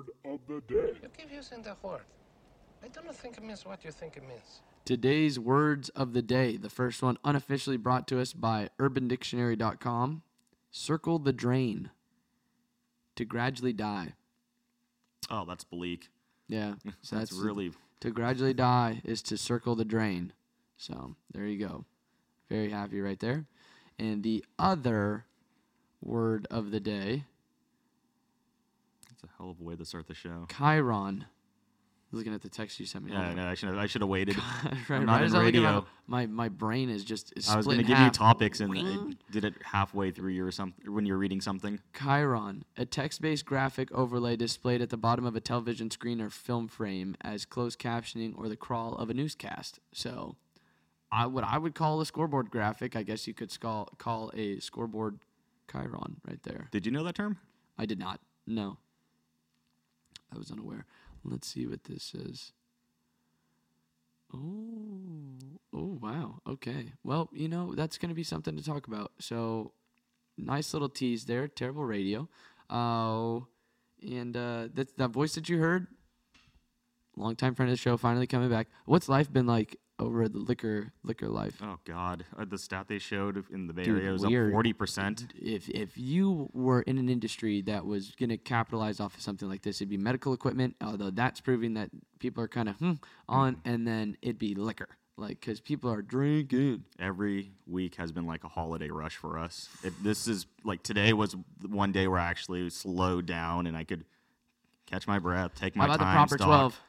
word of the day. You keep using the word. I don't think it means what you think it means. Today's words of the day. The first one unofficially brought to us by urbandictionary.com. Circle the drain. To gradually die. Oh, that's bleak. Yeah. So That's really to gradually die is to circle the drain. So there you go. Very happy right there. And the other word of the day, that's a hell of a way to start the show. Chyron. Looking at the text you sent me. Yeah, no. I should have I should have waited. right, I'm not right in as I'm looking at radio. My, my brain is just is I was going to in give you topics and I did it halfway through you or something when you're reading something. Chyron, a text-based graphic overlay displayed at the bottom of a television screen or film frame as closed captioning or the crawl of a newscast. So, I what I would call a scoreboard graphic, I guess you could call call a scoreboard Chyron right there. Did you know that term? I did not. No. I was unaware. Let's see what this says. Oh, oh wow. Okay. Well, you know, that's going to be something to talk about. So, nice little tease there. Terrible radio. Oh, and uh, that that voice that you heard, longtime friend of the show, finally coming back. What's life been like over the liquor liquor life? Oh God, uh, the stat they showed in the Bay Dude, Area was up forty percent. if if you were in an industry that was going to capitalize off of something like this, it'd be medical equipment. Although that's proving that people are kind of hmm, on, and then it'd be liquor, like because people are drinking. Every week has been like a holiday rush for us. It, this is like today was one day where I actually slowed down and I could catch my breath, take my How about the time. proper twelve?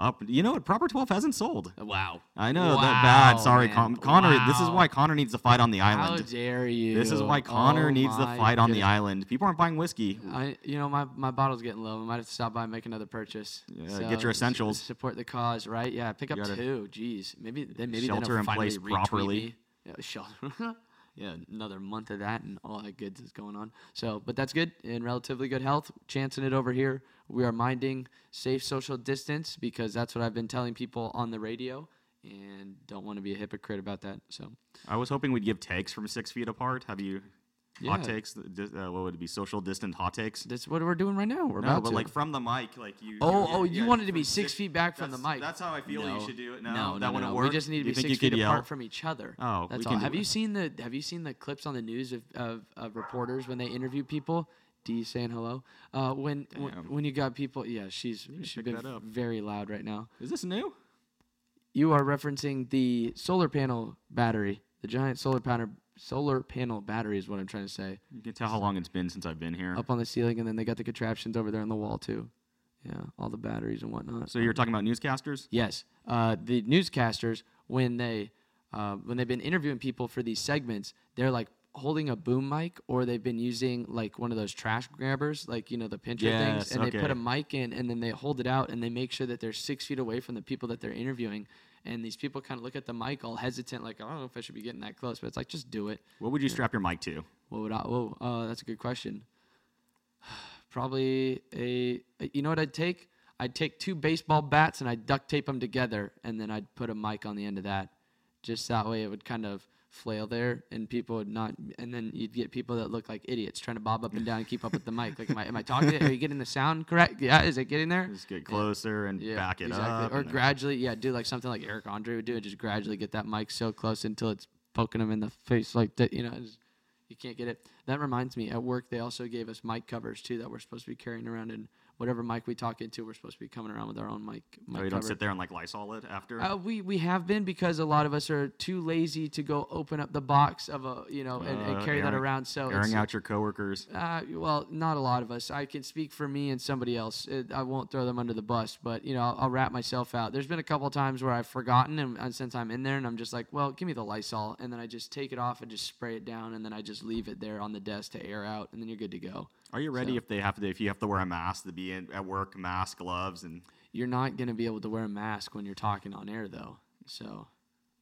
Up, you know what? Proper twelve hasn't sold. Wow. I know that bad. Sorry. Con- Conor. This is why Conor needs to fight on the island. How dare you? This is why Conor Oh needs to my fight on the island. People aren't buying whiskey. I, you know, my, my bottle's getting low. I might have to stop by and make another purchase. Yeah, get your s- essentials. Support the cause, right? Yeah, pick up gotta two. Jeez, maybe then maybe shelter then in place properly. Yeah, shelter. Yeah, another month of that and all that goods is going on. So, but that's good in relatively good health. Chancing it over here. We are minding safe social distance because that's what I've been telling people on the radio, and don't want to be a hypocrite about that. So, I was hoping we'd give takes from six feet apart. Have you hot takes? Uh, what would it be? Social distant hot takes? that's what we're doing right now. We're No, about but to. like from the mic, like you. Oh, you- oh, you yeah, wanted to be six feet back from the mic. That's how I feel you should do it. No, no, that no, wouldn't no. work. We just need to You be six feet apart from each other. Oh, that's all. Have you seen the Have you seen the clips on the news of of, of reporters when they interview people? D saying hello. Uh, when when, when you got people, yeah, she's she's been very loud right now. Is this new? You are referencing the solar panel battery, the giant solar panel solar panel battery is what I'm trying to say. You can tell how long it's been since I've been here. Up on the ceiling, and then they got the contraptions over there on the wall too. Yeah, all the batteries and whatnot. So you're talking about newscasters? Yes, uh, the newscasters when they uh, when they've been interviewing people for these segments, they're like holding a boom mic or they've been using like one of those trash grabbers, like you know the pincher Yes, things, and they put a mic in and then they hold it out and they make sure that they're six feet away from the people that they're interviewing. And these people kind of look at the mic all hesitant, like I don't know if I should be getting that close, but it's like just do it. What would you strap your mic to? What would I? Whoa, uh, that's a good question. Probably a. You know what I'd take? I'd take two baseball bats and I'd duct tape them together, and then I'd put a mic on the end of that. Just that way, it would kind of flail there, and people would not. And then you'd get people that look like idiots trying to bob up and down and keep up with the mic. Like, am I, am I talking? Are you getting the sound correct? Yeah, is it getting there? Just get closer and Yeah, back it exactly. up. Or gradually, yeah, do like something like Eric Andre would do, and just gradually get that mic so close until it's poking him in the face like that. You know, you can't get it. That reminds me, at work they also gave us mic covers too that we're supposed to be carrying around, and whatever mic we talk into, we're supposed to be coming around with our own mic. mic Oh, you don't cover. sit there and like Lysol it after? Uh, we we have been because a lot of us are too lazy to go open up the box of a you know and, and Uh, carry that around. So airing out your coworkers. uh, well, not a lot of us. I can speak for me and somebody else. It, I won't throw them under the bus, but you know, I'll, I'll wrap myself out. There's been a couple times where I've forgotten, and, and since I'm in there, and I'm just like, well, give me the Lysol, and then I just take it off and just spray it down, and then I just leave it there on the desk to air out, and then you're good to go. Are you ready So- if they have to if you have to wear a mask to be in, at work, mask, gloves, and You're not gonna be able to wear a mask when you're talking on air, though. So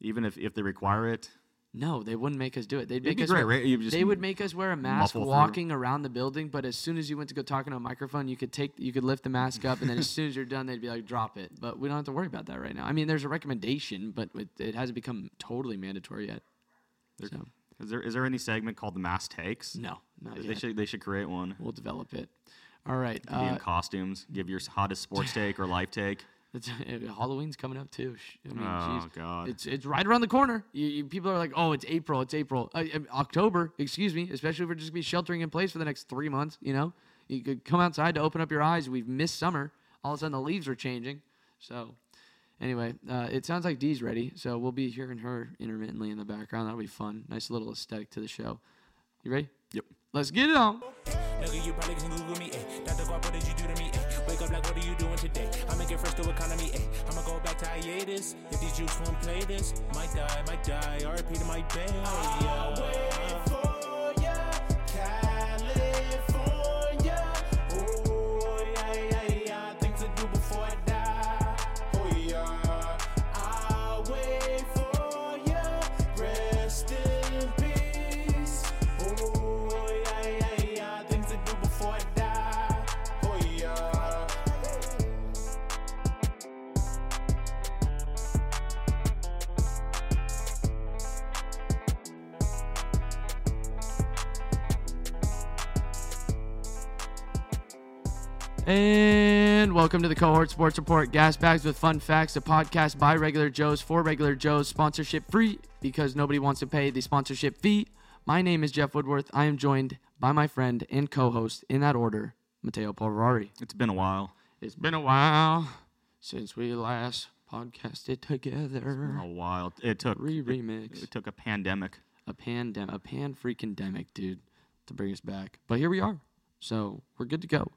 even if, if they require it? no, they wouldn't make us do it. They'd make be us great, wear- right? They would make us wear a mask muffle through. walking around the building, but as soon as you went to go talk into a microphone, you could take you could lift the mask up, and then as soon as you're done, they'd be like, "Drop it." But we don't have to worry about that right now. I mean, there's a recommendation, but it, it hasn't become totally mandatory yet. So, Is there is there any segment called the mass takes? no, not They yet. should they should create one. We'll develop it. All right. Be in Uh, costumes. Give your hottest sports take or life take. it's, Halloween's coming up too. I mean, Oh, jeez. God. It's it's right around the corner. You, you, people are like, oh, it's April. It's April. Uh, uh, October. Excuse me. Especially if we're just gonna be sheltering in place for the next three months. You know, you could come outside to open up your eyes. We've missed summer. All of a sudden, the leaves are changing. So, anyway, uh, it sounds like Dee's ready. So we'll be hearing her intermittently in the background. That'll be fun. Nice little aesthetic to the show. You ready? Yep. Let's get it on. Nigga, you probably can Google me, eh. Dr. Guap, what did you do to me, eh? Wake up like, what are you doing today? I'ma get fresh to economy, eh? I'ma go back to hiatus. If these juice won't play this, might die, might die. RP to my bay. And welcome to the Cohort Sports Report. Gas Bags with Fun Facts, a podcast by Regular Joes for Regular Joes, sponsorship free because nobody wants to pay the sponsorship fee. My name is Jeff Woodworth. I am joined by my friend and co host, in that order, Matteo Polverari. It's been a while. It's been a while since we last podcasted together. A while. It took Re it, remix. it took a pandemic. a pandemic, a pan freaking demic, dude, to bring us back. But here we are. So we're good to go.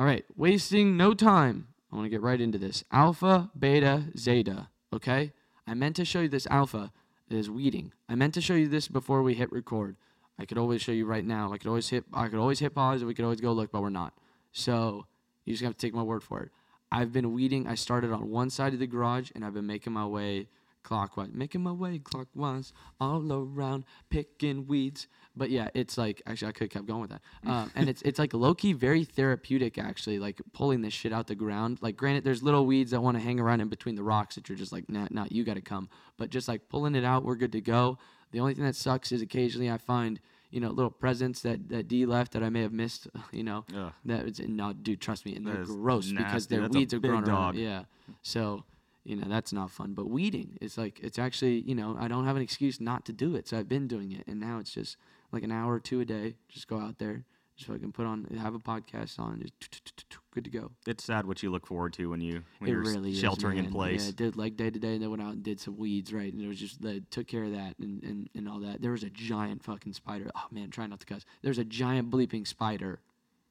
All right, wasting no time. I want to get right into this. Alpha, beta, zeta. Okay? I meant to show you this alpha is weeding. I meant to show you this before we hit record. I could always show you right now. I could always hit I could always hit pause and we could always go look, but we're not. So you just have to take my word for it. I've been weeding. I started on one side of the garage and I've been making my way clockwise, making my way clockwise all around, picking weeds. But yeah, it's like actually I could have kept going with that. Um, and it's it's like low key very therapeutic actually, like pulling this shit out the ground. Like granted, there's little weeds that want to hang around in between the rocks that you're just like, nah, nah, you got to come. But just like pulling it out, we're good to go. The only thing that sucks is occasionally I find you know little presents that that D left that I may have missed. You know Ugh. that is no, dude, trust me, and they're That is gross because their That's weeds are grown around. Yeah, so you know that's not fun. But weeding, it's like it's actually you know I don't have an excuse not to do it, so I've been doing it, and now it's just like an hour or two a day. Just go out there, just fucking put on, have a podcast on, just good to go. It's sad what you look forward to when you when it you're really sheltering is, in place. Yeah, did like day to day, and then went out and did some weeds, right? And it was just they took care of that and, and, and all that. There was a giant fucking spider. Oh man, try not to cuss. There's a giant bleeping spider.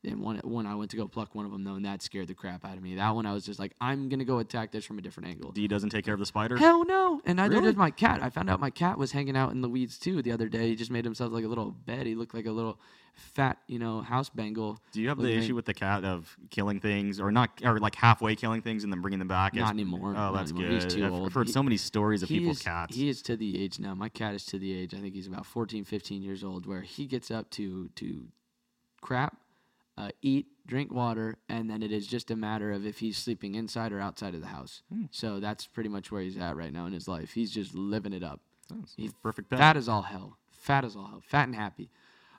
And one, one I went to go pluck one of them though, and that scared the crap out of me. That one I was just like, I'm gonna go attack this from a different angle. D doesn't take care of the spider. Hell no! And neither Really? did my cat. I found out my cat was hanging out in the weeds too the other day. He just made himself like a little bed. He looked like a little fat, you know, house bengal. Do you have the issue with the cat of killing things, or not, or like halfway killing things and then bringing them back? Not as- anymore, Oh, that's anymore. good. He's too I've, old. Heard He- so many stories of people's is, cats. He is to the age now. My cat is to the age. I think he's about 14, 15 years old, where he gets up to to crap, uh, eat, drink water, and then it is just a matter of if he's sleeping inside or outside of the house. Hmm. So that's pretty much where he's at right now in his life. He's just living it up. That's He's perfect. Fat as all hell. Fat as all hell. Fat and happy.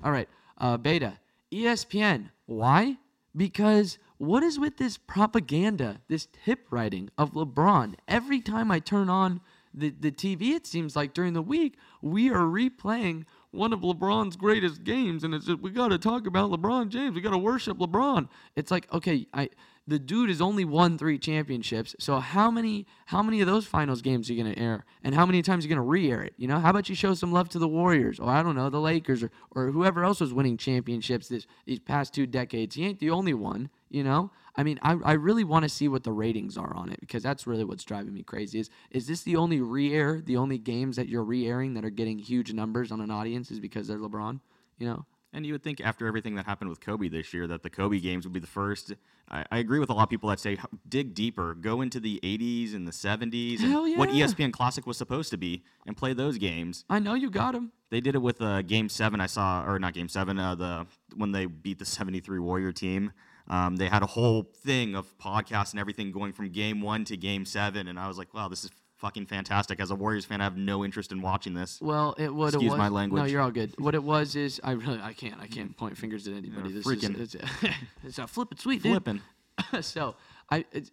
All right. Uh, beta. ESPN. Why? Because what is with this propaganda, this tip writing of LeBron? Every time I turn on the, the TV, it seems like during the week, we are replaying one of LeBron's greatest games. And it's just, we got to talk about LeBron James. We got to worship LeBron. It's like, okay, I. The dude has only won three championships. So how many how many of those finals games are you gonna air? And how many times are you gonna re-air it? You know, how about you show some love to the Warriors or I don't know, the Lakers or, or whoever else was winning championships this these past two decades. He ain't the only one, you know? I mean, I, I really want to see what the ratings are on it because that's really what's driving me crazy. Is is this the only re-air, the only games that you're re-airing that are getting huge numbers on an audience is because they're LeBron? You know? And you would think after everything that happened with Kobe this year that the Kobe games would be the first. I, I agree with a lot of people that say dig deeper, go into the 80s and the 70s, Hell and what E. ESPN Classic was supposed to be, and play those games. I know you got them. They did it with uh, Game Seven. I saw, or not Game Seven, uh, the when they beat the '73 Warrior team. Um, they had a whole thing of podcasts and everything going from Game One to Game Seven, and I was like, wow, this is fucking fantastic. As a Warriors fan, I have no interest in watching this. Well, it what Excuse it was. my language. No, you're all good. What it was is I really I can't I can't point fingers at anybody. Yeah, this freaking- is it's, it's a flippin' sweet dude. Flipping. so I it's,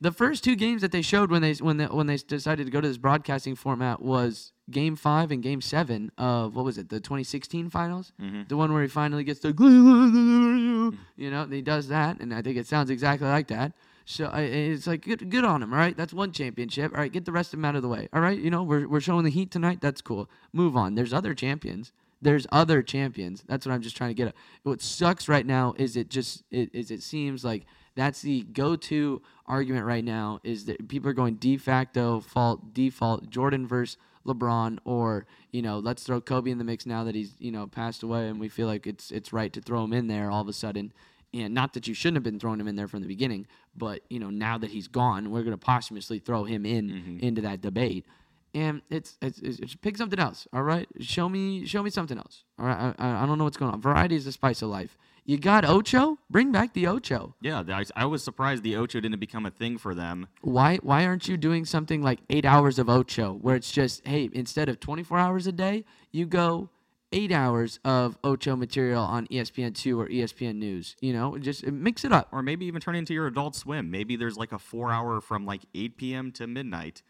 the first two games that they showed when they when they, when they decided to go to this broadcasting format was Game Five and Game Seven of what was it the 2016 Finals, mm-hmm. the one where he finally gets the mm-hmm. you know he does that and I think it sounds exactly like that. So I, it's like good, good on him. All right, that's one championship. All right, get the rest of them out of the way. All right, you know we're we're showing the Heat tonight. That's cool. Move on. There's other champions. There's other champions. That's what I'm just trying to get at. What sucks right now is it just it, is it seems like that's the go-to argument right now is that people are going de facto fault default Jordan versus LeBron or you know let's throw Kobe in the mix now that he's you know passed away and we feel like it's it's right to throw him in there all of a sudden. And not that you shouldn't have been throwing him in there from the beginning but you know now that he's gone we're going to posthumously throw him in mm-hmm. into that debate and it's, it's, it's, pick something else all right show me show me something else all right I, I, don't know what's going on variety is the spice of life you got ocho bring back the ocho Yeah, I, I was surprised the Ocho didn't become a thing for them. why why aren't you doing something like eight hours of ocho where it's just hey instead of 24 hours a day you go eight hours of ocho material on E espn2 or espn news you know just uh, mix it up Or maybe even turn into your Adult Swim. Maybe there's like a four hour from like 8 p.m. to midnight.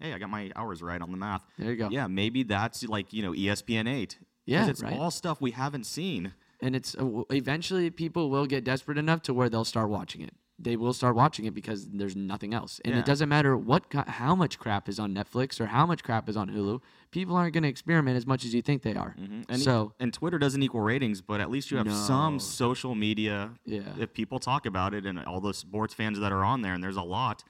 Hey, I got my hours right on the math. There you go. Yeah, maybe that's like, you know, ESPN 8. 'Cause Yeah, it's right. all stuff we haven't seen. and it's uh, eventually people will get desperate enough to where they'll start watching it they will start watching it because there's nothing else and Yeah. it doesn't matter what how much crap is on netflix or how much crap is on hulu people aren't going to experiment as much as you think they are And, so and Twitter doesn't equal ratings, but at least you have No. some social media. Yeah. If people talk about it and all the sports fans that are on there, and there's a lot,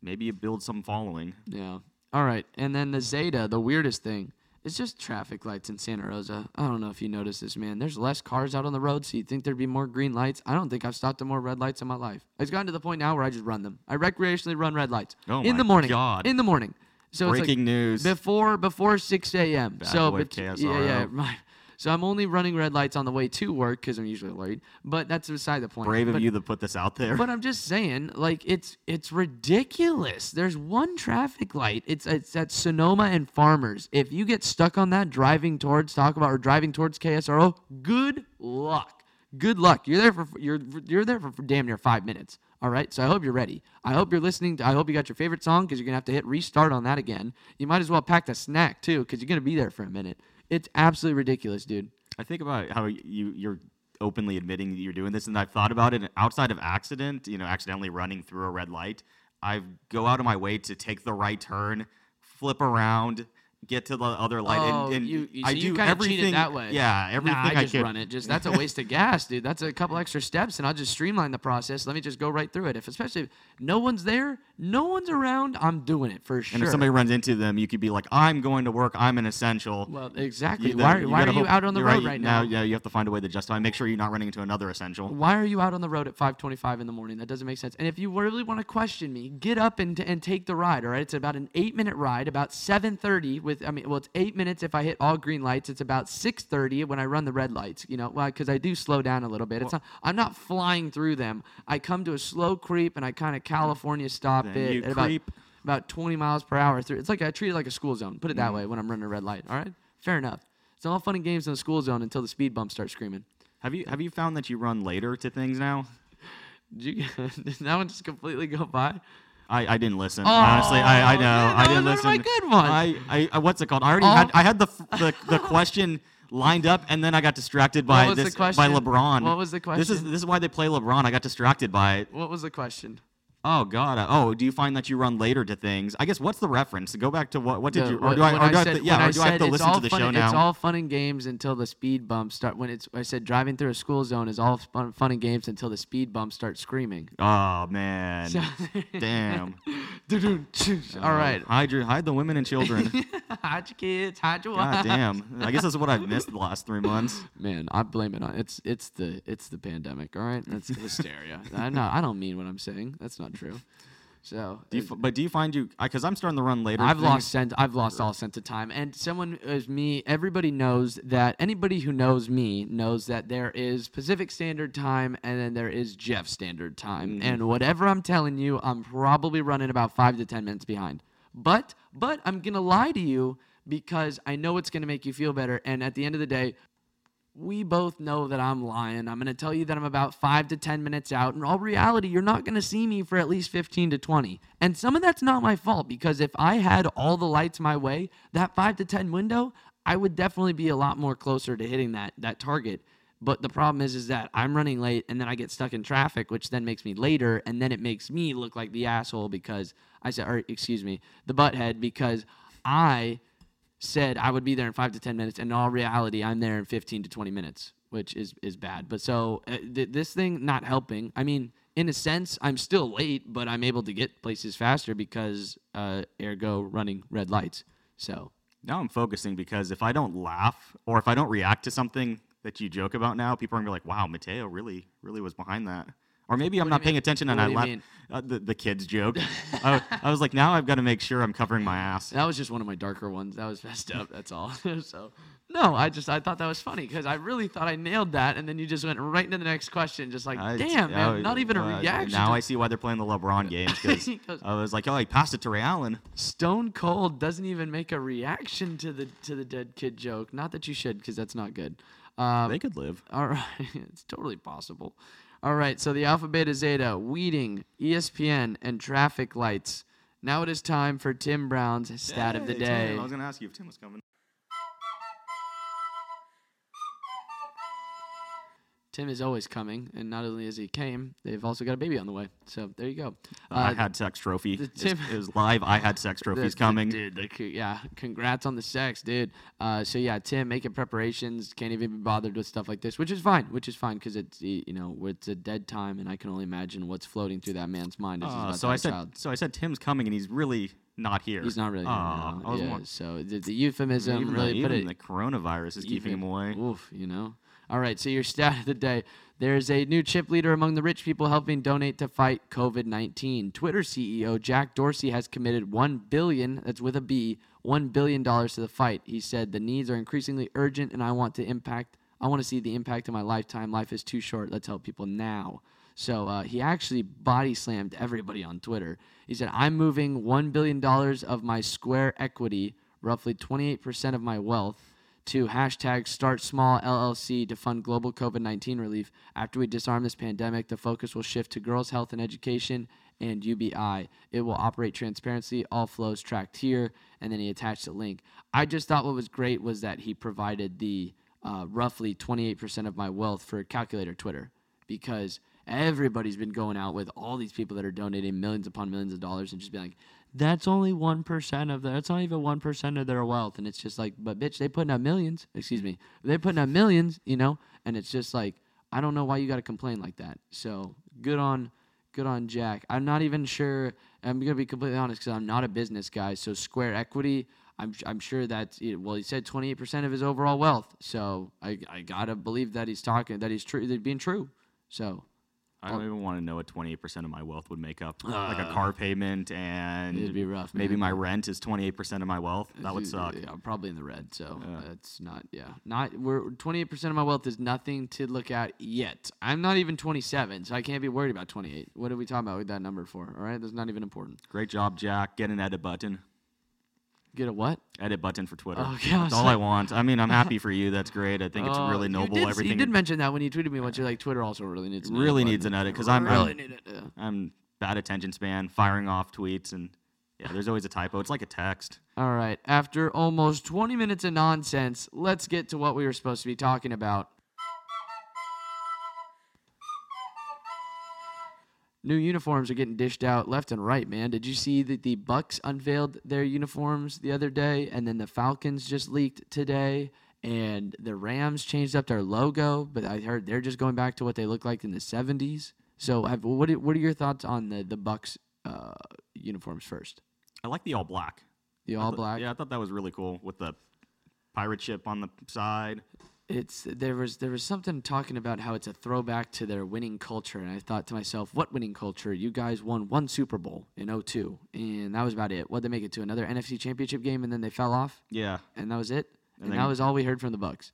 maybe you build some following. Yeah. All right. And then the Zeta, the weirdest thing, is just traffic lights in Santa Rosa. I don't know if you noticed this, man. There's less cars out on the road, so you'd think there'd be more green lights. I don't think I've stopped at more red lights in my life. It's gotten to the point now where I just run them. I recreationally run red lights Oh in my the morning. God. In the morning. So it's like Breaking news. before before 6 a.m. Bad so boy bet- yeah, yeah, right. So I'm only running red lights on the way to work because I'm usually late. But that's beside the point. Brave of you to put this out there. but I'm just saying, like it's it's ridiculous. There's one traffic light. It's it's at Sonoma and Farmers. If you get stuck on that driving towards talk about or driving towards KSRO, good luck. Good luck. You're there for you're you're there for damn near five minutes. All right. So I hope you're ready. I hope you're listening. To, I hope you got your favorite song because you're gonna have to hit restart on that again. You might as well pack the snack too because you're gonna be there for a minute. It's absolutely ridiculous, dude. I think about how you you're openly admitting that you're doing this, and I've thought about it outside of accident. You know, accidentally running through a red light. I go out of my way to take the right turn, flip around, get to the other light, Oh, and, and you, you, I so do kind of everything that way. Yeah, everything Nah, I just could. run it. Just that's a waste of gas, dude. That's a couple extra steps, and I'll just streamline the process. Let me just go right through it. If especially if no one's there, no one's around, I'm doing it for sure. And if somebody runs into them, you could be like, "I'm going to work. I'm an essential." well, exactly. You- why why are gotta you hope- out on the road you- right now? Yeah, you have to find a way to justify. Make sure you're not running into another essential. Why are you out on the road at 5:25 in the morning? That doesn't make sense. And if you really want to question me, get up and, and take the ride. All right, it's about an eight-minute ride. About 7:30 with I mean, well, it's eight minutes if I hit all green lights. It's about 6:30 when I run the red lights. You know, well, because I do slow down a little bit. It's not. I'm not flying through them. I come to a slow creep and I kind of California stop Then it you at about creep. about 20 miles per hour through. It's like I treat it like a school zone. Put it Mm. that way when I'm running a red light. All right, fair enough. It's all fun and games in the school zone until the speed bumps start screaming. Have you have you found that you run later to things now? Did, you, did that one just completely go by? I, I didn't listen. Honestly, I, I Oh, know I didn't listen. my good one. I, I, what's it called? I already Oh. had I had the the, the question lined up, and then I got distracted by this by? LeBron. What was the question? This is question? this is why they play LeBron. I got distracted by it. What was the question? Oh God. uh, Oh, do you find that you run later to things? I guess what's the reference? Go back to what what did The- you or do I, or when do I said- to, yeah or do I have said to listen to the fun, show now? It's all fun and games until the speed bumps start. When it's I said driving through a school zone is all fun, fun and games until the speed bumps start screaming. Oh man. So- Damn. all right, Hide your hide the women and children. hide your kids, hide your God damn. I guess that's what I've missed the last three months. Man, I blame it on it's it's the it's the pandemic. All right, that's hysteria. I know I don't mean what I'm saying. That's not true. So Do you, but do you find you? Because I'm starting to run later. I've things. lost sense. I've lost all sense of time. And someone as me, everybody knows that. Anybody who knows me knows that there is Pacific Standard Time and then there is Jeff Standard Time. Mm-hmm. And whatever I'm telling you, I'm probably running about five to ten minutes behind. But but I'm gonna lie to you because I know it's gonna make you feel better. And at the end of the day, we both know that I'm lying. I'm going to tell you that I'm about five to 10 minutes out. In all reality, you're not going to see me for at least 15 to 20. And some of that's not my fault because if I had all the lights my way, that five to 10 window, I would definitely be a lot more closer to hitting that, that target. But the problem is, is that I'm running late and then I get stuck in traffic, which then makes me later. And then it makes me look like the asshole because I said, or excuse me, the butthead because I said I would be there in five to ten minutes, and in all reality, I'm there in fifteen to twenty minutes, which is is bad. But so uh, th- this thing not helping. I mean, in a sense, I'm still late, but I'm able to get places faster because uh, ergo running red lights. So Now I'm focusing because if I don't laugh or if I don't react to something that you joke about now, people are gonna be like, "Wow, Matteo really, really was behind that." Or maybe I'm What not paying attention and What I you Uh, the the kids joke. I, I was like, now I've got to make sure I'm covering my ass. that was just one of my darker ones. That was messed up. That's all. so no, I just I thought that was funny because I really thought I nailed that, and then you just went right into the next question, just like, I- damn man, uh, not even a reaction. Now I see why they're playing the LeBron games because I was like, oh, he passed it to Ray Allen. Stone Cold doesn't even make a reaction to the to the dead kid joke. Not that you should, because that's not good. Um, They could live. all right, it's totally possible. All right, so the Alpha Beta Zeta, Weeding, ESPN, and traffic lights. Now it is time for Tim Brown's stat of the Hey, day. Tim, I was gonna ask you if Tim was coming. Tim is always coming, and not only is he came, they've also got a baby on the way. So there you go. I Uh, had sex trophy. the Tim- it was live. I had sex trophies the- coming. dude. The, yeah, congrats on the sex, dude. Uh, so yeah, Tim making preparations, can't even be bothered with stuff like this, which is fine, which is fine because it's you know it's a dead time, and I can only imagine what's floating through that man's mind as Uh, so I said, child. so I said Tim's coming, and he's really not here. He's not really. here now. I was yeah, more- so the, the euphemism even really the, put even it. the coronavirus is keeping him away. Oof, you know. All right, so your stat of the day. There's a new chip leader among the rich people helping donate to fight COVID-19. Twitter CEO Jack Dorsey has committed 1 billion, that's with a B, 1 billion dollars to the fight. He said the needs are increasingly urgent and I want to impact I want to see the impact of my lifetime. Life is too short. Let's help people now. So uh, he actually body slammed everybody on Twitter. He said, I'm moving $1 billion of my Square equity, roughly 28% of my wealth, to hashtag start small LLC to fund global COVID 19 relief. After we disarm this pandemic, the focus will shift to girls' health and education and UBI. It will operate transparency, all flows tracked here, and then he attached a link. I just thought what was great was that he provided the uh, roughly 28% of my wealth for calculator Twitter because everybody's been going out with all these people that are donating millions upon millions of dollars and just being like, that's only 1% of their, that's not even 1% of their wealth. And it's just like, but bitch, they putting out millions, excuse me, they're putting out millions, you know? And it's just like, I don't know why you got to complain like that. So good on, good on Jack. I'm not even sure, I'm going to be completely honest because I'm not a business guy. So Square Equity, I'm, I'm sure that, well, he said 28% of his overall wealth. So I, I got to believe that he's talking, that he's true, that being true. So I don't even want to know what 28% of my wealth would make up. like a car payment and Uh, It'd be rough, Maybe man. my rent is 28% of my wealth. That would suck. Yeah, I'm probably in the red. So that's not. Yeah, not. We're 28 percent of my wealth is nothing to look at yet. I'm not even 27, so I can't be worried about 28. What are we talking about with that number for? All right, that's not even important. Great job, Jack. Get an edit button. Get a what? Edit button for Twitter. Oh, yeah, That's all I want. I mean, I'm happy for you. That's great. I think it's Oh, really you noble. did, Everything You did mention that when you tweeted me once. You're like, Twitter also really needs. an really needs an edit because I'm really I'm, need it. Yeah. I'm bad attention span, firing off tweets, and yeah, there's always a typo. It's like a text. All right. After almost 20 minutes of nonsense, let's get to what we were supposed to be talking about. New uniforms are getting dished out left and right, man. Did you see that the Bucs unveiled their uniforms the other day and then the Falcons just leaked today and the Rams changed up their logo, but I heard they're just going back to what they looked like in the 70s. So, have, what are, what are your thoughts on the the Bucs uh, uniforms first? I like the all black. The all thought- black? Yeah, I thought that was really cool with the pirate ship on the side. It's there was there was something talking about how it's a throwback to their winning culture and i thought to myself what winning culture? You guys won one super bowl in 02 and that was about it. What did they make it to? Another nfc championship game and then they fell off? Yeah. and that was it? And, And that was all we heard from the bucks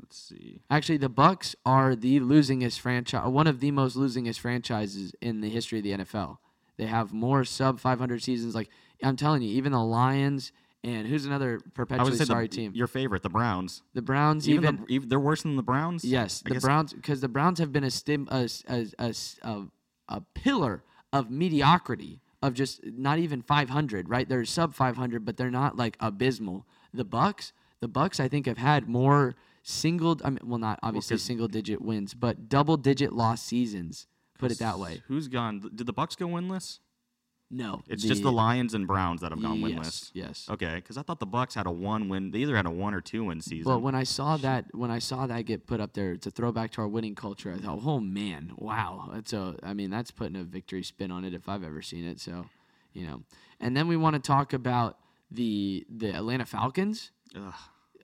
Let's see. actually the bucks are the losingest franchise one of the most losingest franchises in the history of the nfl They have more sub 500 seasons. Like I'm telling you, even the Lions and who's another perpetually sorry the, team? your favorite, the Browns. the Browns Even, even the, even they're worse than the Browns. Yes, I the Browns because the Browns have been a stim a, a, a a- pillar of mediocrity of just not even 500. Right, they're sub 500, but they're not like abysmal. The Bucs, the Bucs, I think have had more single. I mean, well, not obviously 'cause- single digit wins, but double digit loss seasons. Put it that way. Who's gone? Did the Bucs go winless? No, It's just the Lions and Browns that have gone yes, winless. Yes. Okay, because I thought the Bucs had a one win. They either had a one or two win season. Well, when I saw that, when I saw that get put up there, it's a throwback to our winning culture. I thought, oh man, wow, that's a. I mean, that's putting a victory spin on it if I've ever seen it. So, you know, and then we want to talk about the the Atlanta Falcons. Ugh.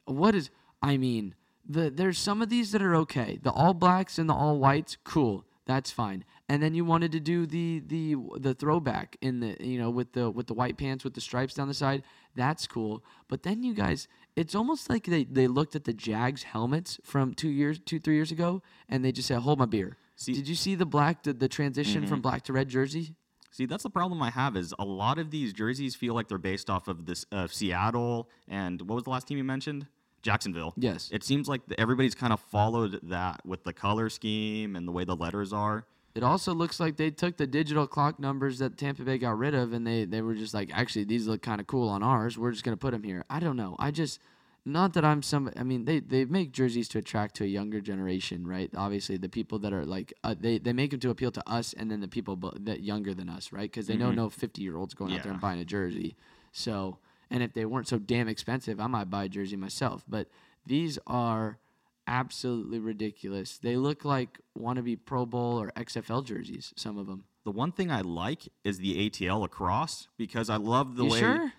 What is? I mean, the there's some of these that are okay. The All Blacks and the All Whites, cool, that's fine. And then you wanted to do the the the throwback in the you know with the with the white pants with the stripes down the side. That's cool. But then you guys, it's almost like they they looked at the Jags helmets from two years two three years ago and they just said, "Hold my beer." See- Did you see the black the, the transition from black to red jersey? See, that's the problem I have is a lot of these jerseys feel like they're based off of this uh, Seattle and what was the last team you mentioned? Jacksonville. Yes. It seems like the, everybody's kind of followed that with the color scheme and the way the letters are. It also looks like they took the digital clock numbers that Tampa Bay got rid of, and they, they were just like, actually, these look kind of cool on ours. We're just gonna put them here. I don't know. I just, not that I'm some. I mean, they, they make jerseys to attract to a younger generation, right? Obviously, the people that are like, uh, they they make them to appeal to us, and then the people that younger than us, right? Because they know no 50 year olds going out there and buying a jersey. So, and if they weren't so damn expensive, I might buy a jersey myself. But these are absolutely ridiculous. They look like wannabe Pro Bowl or XFL jerseys. Some of them. The one thing I like is the ATL across because I love the You way. sure?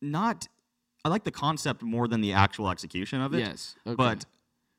Not, I like the concept more than the actual execution of it. Yes. Okay. But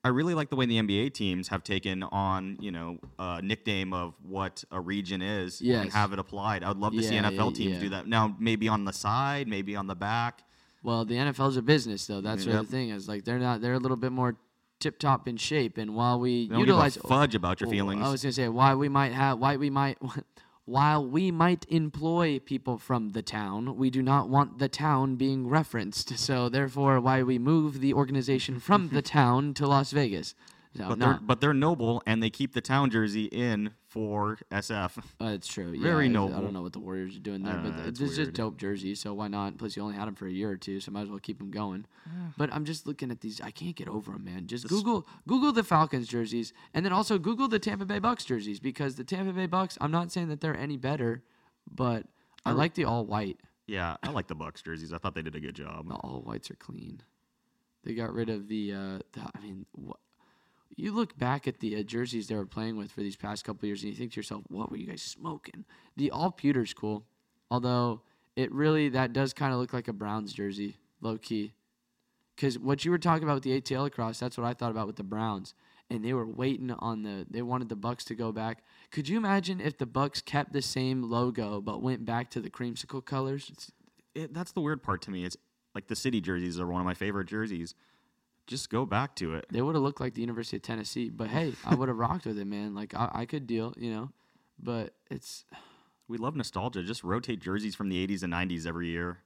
I really like the way the NBA teams have taken on, you know, a nickname of what a region is Yes. and have it applied. I would love to see NFL yeah, teams yeah. do that. Now, maybe on the side, maybe on the back. well, the NFL's a business though. That's Yep. the thing is. Like they're not. They're a little bit more tip top in shape. And while we utilize fudge about your feelings. I was gonna say why we might have why we might while we might employ people from the town, we do not want the town being referenced. So therefore, why we move the organization from the town to Las Vegas. So, but they're but they're noble and they keep the town jersey in for SF. Uh, it's true. Yeah, Very I- I don't know what the Warriors are doing there, I but know, th- it's it's just dope jerseys. So why not? Plus, you only had them for a year or two, so might as well keep them going. But I'm just looking at these. I can't get over them, man. Just Google Google the Falcons jerseys, and then also Google the Tampa Bay Bucs jerseys because the Tampa Bay Bucs. I'm not saying that they're any better, but I like the all white. Yeah, I like the Bucs jerseys. I thought they did a good job. The all whites are clean. They got rid of the. Uh, the I mean, what? You look back at the uh, jerseys they were playing with for these past couple years, and you think to yourself, "What were you guys smoking?" The all pewter's cool, although it really that does kind of look like a Browns jersey, low key. Because what you were talking about with the ATL across, that's what I thought about with the Browns, and they were waiting on the. They wanted the Bucs to go back. Could you imagine if the Bucs kept the same logo but went back to the creamsicle colors? It, that's the weird part to me. It's like the city jerseys are one of my favorite jerseys. Just go back to it. They would have looked like the University of Tennessee, but hey, I would have rocked with it, man. Like I, I could deal, you know. But it's We love nostalgia. Just rotate jerseys from the 80s and 90s every year.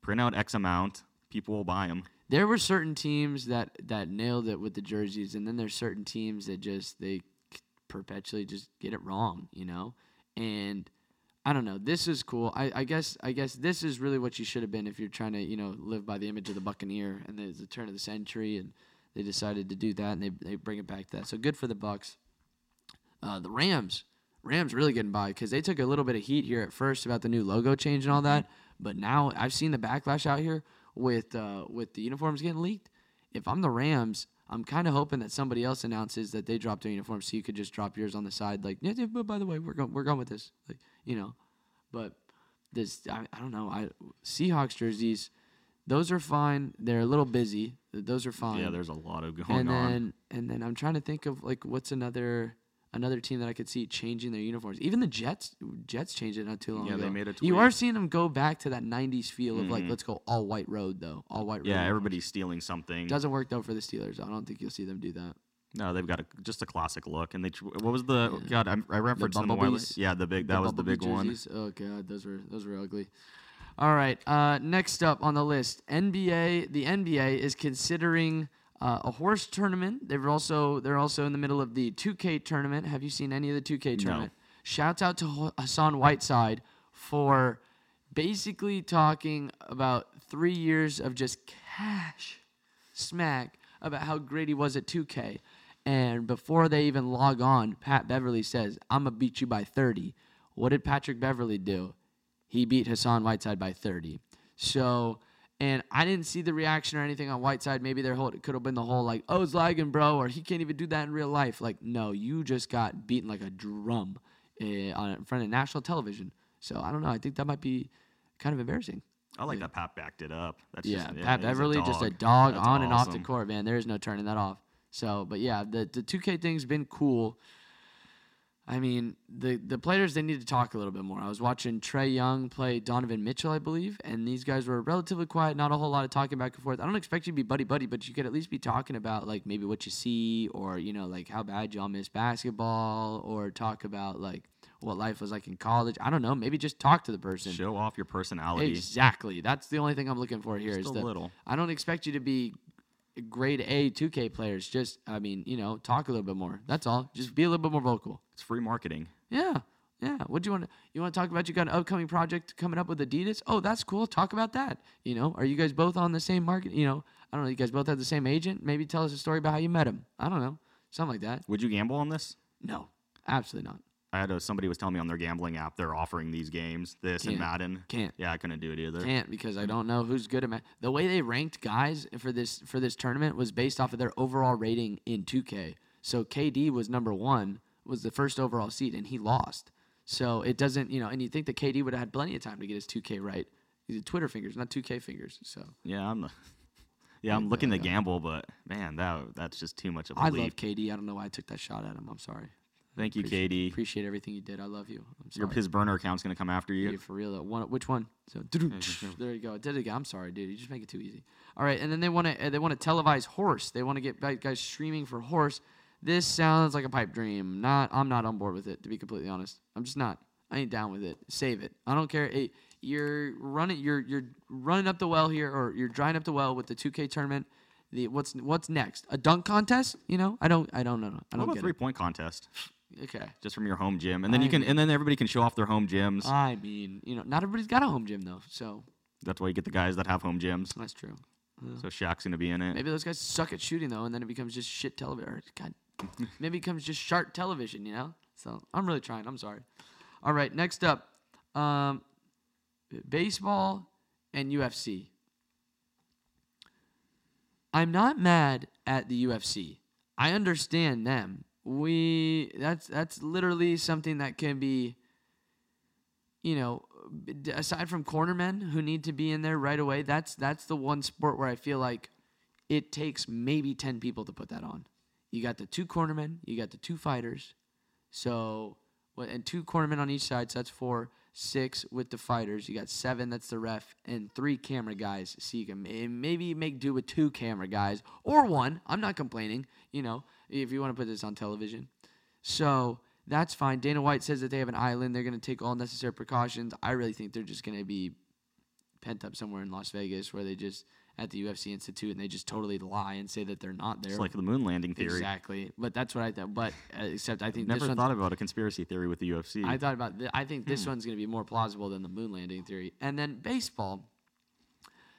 Print out X amount. People will buy them. there were certain teams that that nailed it with the jerseys, and then there's certain teams that just they perpetually just get it wrong, you know. And I don't know. This is cool. I, I guess I guess this is really what you should have been if you're trying to you know live by the image of the Buccaneer and there's the turn of the century, and they decided to do that and they they bring it back to that. So good for the Bucs. Uh, the Rams, Rams really getting by because they took a little bit of heat here at first about the new logo change and all that, but now I've seen the backlash out here with uh, with the uniforms getting leaked. If I'm the Rams, I'm kind of hoping that somebody else announces that they dropped their uniforms, so you could just drop yours on the side, like, yeah, by the way, we're going we're going with this, like, you know. But this, I, I don't know. I Seahawks jerseys, those are fine. They're a little busy. Those are fine Yeah, there's a lot of going and on. then and then I'm trying to think of like what's another another team that I could see changing their uniforms. Even the Jets Jets changed it not too long ago. Yeah, ago. they made a You are seeing them go back to that '90s feel of like Mhm. let's go all white road though, all white road. Yeah, everybody's stealing something. doesn't work though for the Steelers. I don't think you'll see them do that. No, they've got a, just a classic look. And they tr- what was the God? I, I referenced them bumblebees? Yeah, the big that The was the big Bumblebee one. Oh god, those were those were ugly. All right, uh, next up on the list, NBA. The NBA is considering uh, a horse tournament. They're also they're also in the middle of the 2K tournament. Have you seen any of the 2K tournament? No. Shouts out to Hassan Whiteside for basically talking about three years of just cash smack about how great he was at 2K. And before they even log on, Pat Beverley says, I'm going to beat you by 30. What did Patrick Beverley do? He beat Hassan Whiteside by 30. So, and I didn't see the reaction or anything on Whiteside. Maybe their whole, it could have been the whole like, oh, it's lagging, bro, or he can't even do that in real life. Like, no, you just got beaten like a drum uh, in front of national television. So I don't know. I think that might be kind of embarrassing. I like that Pat backed it up. That's Yeah, just, Pat he's a Beverley, just a dog. That's on and off the court, man. There is no turning that off. So, but yeah, the the 2K thing's been cool. I mean, the the players they need to talk a little bit more. I was watching Trae Young play Donovan Mitchell, I believe, and these guys were relatively quiet, not a whole lot of talking back and forth. I don't expect you to be buddy buddy, but you could at least be talking about like maybe what you see, or you know, like how bad y'all miss basketball, or talk about like what life was like in college. I don't know. Maybe just talk to the person. Show off your personality. Exactly. That's the only thing I'm looking for here. Just is a the- little. I don't expect you to be grade A 2K players. Just, I mean, you know, talk a little bit more. That's all. Just be a little bit more vocal. It's free marketing. Yeah. Yeah. What do you want to, you want to talk about? You got an upcoming project coming up with Adidas? Oh, that's cool. Talk about that. You know, are you guys both on the same market? You know, I don't know. You guys both have the same agent? Maybe tell us a story about how you met him. I don't know. Something like that. Would you gamble on this? No, absolutely not. I had a, somebody was telling me on their gambling app they're offering these games, this Can't. and Madden. Can't. Yeah, I couldn't do it either. Can't because I don't know who's good at ma- the way they ranked guys for this for this tournament was based off of their overall rating in 2K. So KD was number one, was the first overall seed, and he lost. So it doesn't, you know, and you think that KD would have had plenty of time to get his 2K right. He's are Twitter fingers, not 2K fingers. So Yeah, I'm. Yeah, I'm looking to gamble, but man, that that's just too much of a I leap. love KD. I don't know why I took that shot at him. I'm sorry. Thank you, Appreciate- KD. Appreciate everything you did. I love you. I'm Your his burner account's gonna come after you. Yeah, for real though. One, which one? So there you go. I did it again. I'm sorry, dude. You just make it too easy. All right, and then they want to uh, they want to televise horse. They want to get guys streaming for horse. This sounds like a pipe dream. Not I'm not on board with it to be completely honest. I'm just not. I ain't down with it. Save it. I don't care. Hey, you're running you're you're running up the well here or you're drying up the well with the 2K tournament. The what's what's next? A dunk contest? You know? I don't I don't know. I What don't about get three it. point contest? Okay. Just from your home gym, and then you I can, and then everybody can show off their home gyms. I mean, you know, not everybody's got a home gym though, so That's why you get the guys that have home gyms. that's true. So Shaq's gonna be in it. Maybe those guys suck at shooting though, and then it becomes just shit television. God, maybe it becomes just sharp television, you know. So I'm really trying. I'm sorry. All right, next up, um, baseball and UFC. I'm not mad at the UFC. I understand them. We that's that's literally something that can be you know, aside from cornermen who need to be in there right away, that's that's the one sport where I feel like it takes maybe 10 people to put that on. You got the two cornermen, you got the two fighters. So, and two cornermen on each side, so that's four, six with the fighters. You got seven, that's the ref, and three camera guys. So you can maybe make do with two camera guys or one. I'm not complaining, you know, if you want to put this on television. So that's fine. Dana White says that they have an island. They're going to take all necessary precautions. I really think they're just going to be pent up somewhere in Las Vegas where they just at the UFC Institute and they just totally lie and say that they're not there. It's like the moon landing theory. Exactly. But that's what I thought. But uh, except I think Never this one's thought about a conspiracy theory with the UFC. I thought about. Th- I think Hmm. this one's going to be more plausible than the moon landing theory. And then baseball.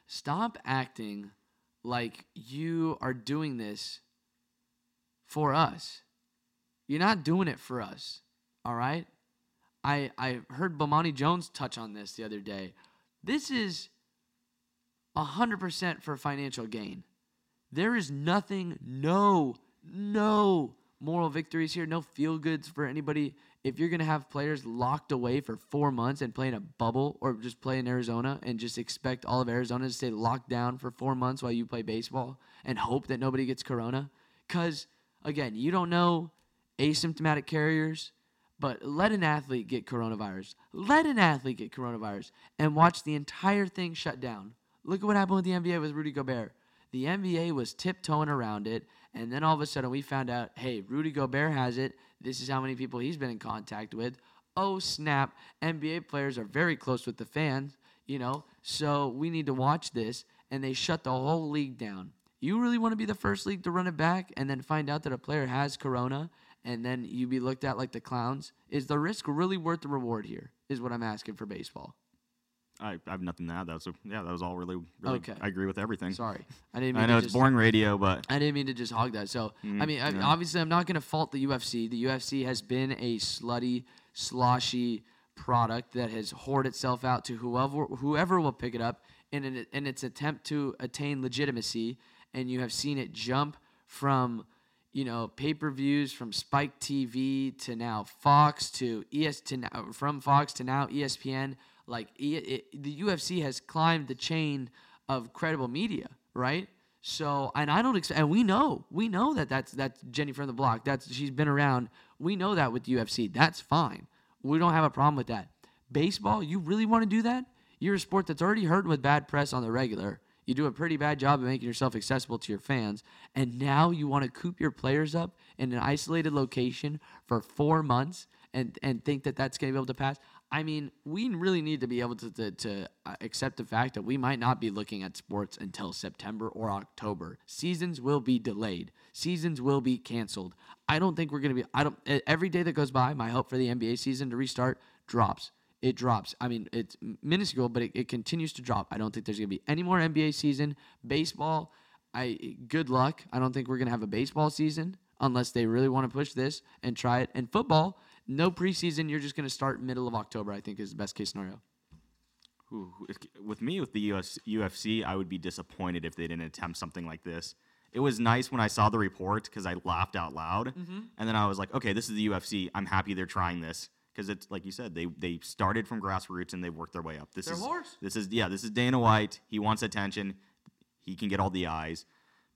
Stop acting like you are doing this for us. You're not doing it for us. All right. I I heard Bomani Jones touch on this the other day. This is hundred percent for financial gain. There is nothing, no, no moral victories here, no feel goods for anybody. If you're gonna have players locked away for four months and play in a bubble or just play in Arizona and just expect all of Arizona to stay locked down for four months while you play baseball and hope that nobody gets corona. Cause again, you don't know asymptomatic carriers, but let an athlete get coronavirus. Let an athlete get coronavirus and watch the entire thing shut down. Look at what happened with the NBA with Rudy Gobert. The NBA was tiptoeing around it, and then all of a sudden we found out, hey, Rudy Gobert has it. This is how many people he's been in contact with. Oh snap! NBA players are very close with the fans, you know. So we need to watch this, and they shut the whole league down. You really want to be the first league to run it back, and then find out that a player has corona, and then you be looked at like the clowns? Is the risk really worth the reward here? Is what I'm asking for baseball. I, I have nothing to add. That was a, yeah, that was all really, really. Okay. I agree with everything. Sorry, I didn't. Mean I know it's just, boring radio, but I didn't mean to just hog that. So I mm, mean, I, yeah. obviously, I'm not going to fault the UFC. The UFC has been a slutty, sloshy product that has hoarded itself out to whoever whoever will pick it up in an, in its attempt to attain legitimacy. And you have seen it jump from you know pay-per-views from Spike TV to now Fox to ES to now, from Fox to now ESPN. Like e, it, the UFC has climbed the chain of credible media, right? So, and I don't expect, and we know, we know that that's that's Jenny from the block. That's she's been around. We know that with UFC. That's fine. We don't have a problem with that. Baseball, you really want to do that? You're a sport that's already hurt with bad press on the regular. You do a pretty bad job of making yourself accessible to your fans, and now you want to coop your players up in an isolated location for four months and and think that that's going to be able to pass. I mean, we really need to be able to, to, to uh, accept the fact that we might not be looking at sports until September or October. Seasons will be delayed. Seasons will be canceled. I don't think we're going to be. I don't. Every day that goes by, my hope for the NBA season to restart drops. It drops. I mean, it's minuscule, but it, it continues to drop. I don't think there's going to be any more NBA season. Baseball, I good luck. I don't think we're going to have a baseball season unless they really want to push this and try it. And football, no preseason. You're just going to start middle of October. I think is the best case scenario. Ooh, with me with the US, UFC, I would be disappointed if they didn't attempt something like this. It was nice when I saw the report because I laughed out loud, Mm-hmm. and then I was like, okay, this is the UFC. I'm happy they're trying this because it's like you said, they they started from grassroots and they've worked their way up. This They're is horse. this is yeah, this is Dana White. He wants attention. He can get all the eyes.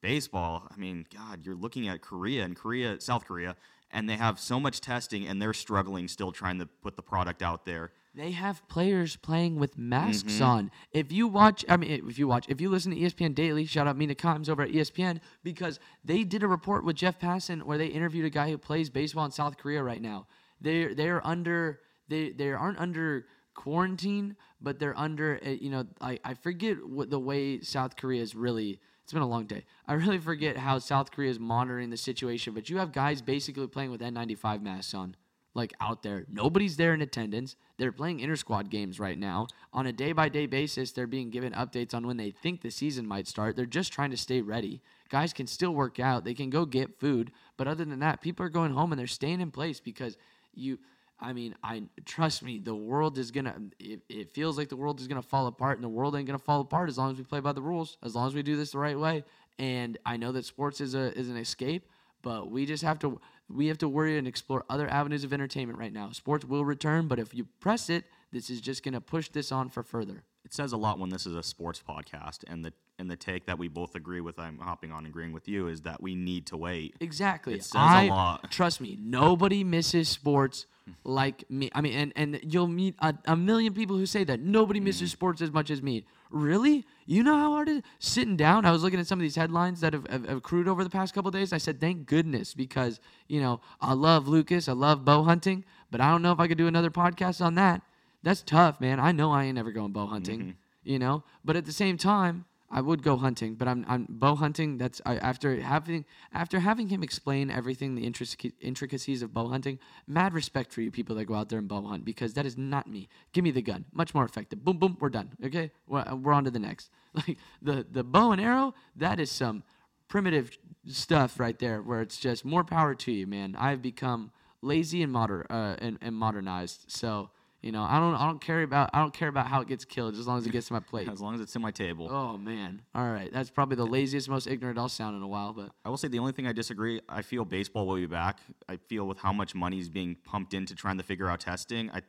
Baseball, I mean, God, you're looking at Korea and Korea, South Korea, and they have so much testing and they're struggling still trying to put the product out there. They have players playing with masks Mm-hmm. on. If you watch, I mean, if you watch, if you listen to ESPN Daily, shout out Mina Kimes over at ESPN because they did a report with Jeff Passan where they interviewed a guy who plays baseball in South Korea right now. They they are under they they aren't under quarantine, but they're under uh, you know I I forget what the way South Korea is really. It's been a long day. I really forget how South Korea is monitoring the situation, but you have guys basically playing with N95 masks on like out there. Nobody's there in attendance. They're playing inter squad games right now. On a day by day basis, they're being given updates on when they think the season might start. They're just trying to stay ready. Guys can still work out, they can go get food, but other than that, people are going home and they're staying in place because you I mean, I trust me, the world is gonna it, it feels like the world is gonna fall apart and the world ain't gonna fall apart as long as we play by the rules, as long as we do this the right way. And I know that sports is a is an escape, but we just have to we have to worry and explore other avenues of entertainment right now. Sports will return, but if you press it, this is just going to push this on for further. it says a lot when this is a sports podcast and the and the take that we both agree with i'm hopping on agreeing with you is that we need to wait Exactly. It says a I, lot. Trust me, nobody misses sports like me. I mean, and, and you'll meet a, a million people who say that. Nobody Mm. misses sports as much as me. Really? You know how hard it is? Sitting down, I was looking at some of these headlines that have, have, have accrued over the past couple days. I said, thank goodness, because, you know, I love Lucas. I love bow hunting, but I don't know if I could do another podcast on that. That's tough, man. I know I ain't never going bow hunting, Mm-hmm. you know? But at the same time, I would go hunting, but I'm I'm bow hunting. That's I, after having after having him explain everything, the intric- intricacies of bow hunting. Mad respect for you people that go out there and bow hunt because that is not me. Give me the gun, much more effective. Boom, boom, we're done. Okay, we're, we're on to the next. Like the the bow and arrow, that is some primitive stuff right there, where it's just more power to you, man. I've become lazy and moder uh, and, and modernized, so. You know, I don't, I don't care about, I don't care about how it gets killed, as long as it gets to my plate. as long as it's in my table Oh man. All right. That's probably the laziest, most ignorant I'll sound in a while, but I will say the only thing I disagree. I feel baseball will be back. I feel with how much money is being pumped into trying to figure out testing. I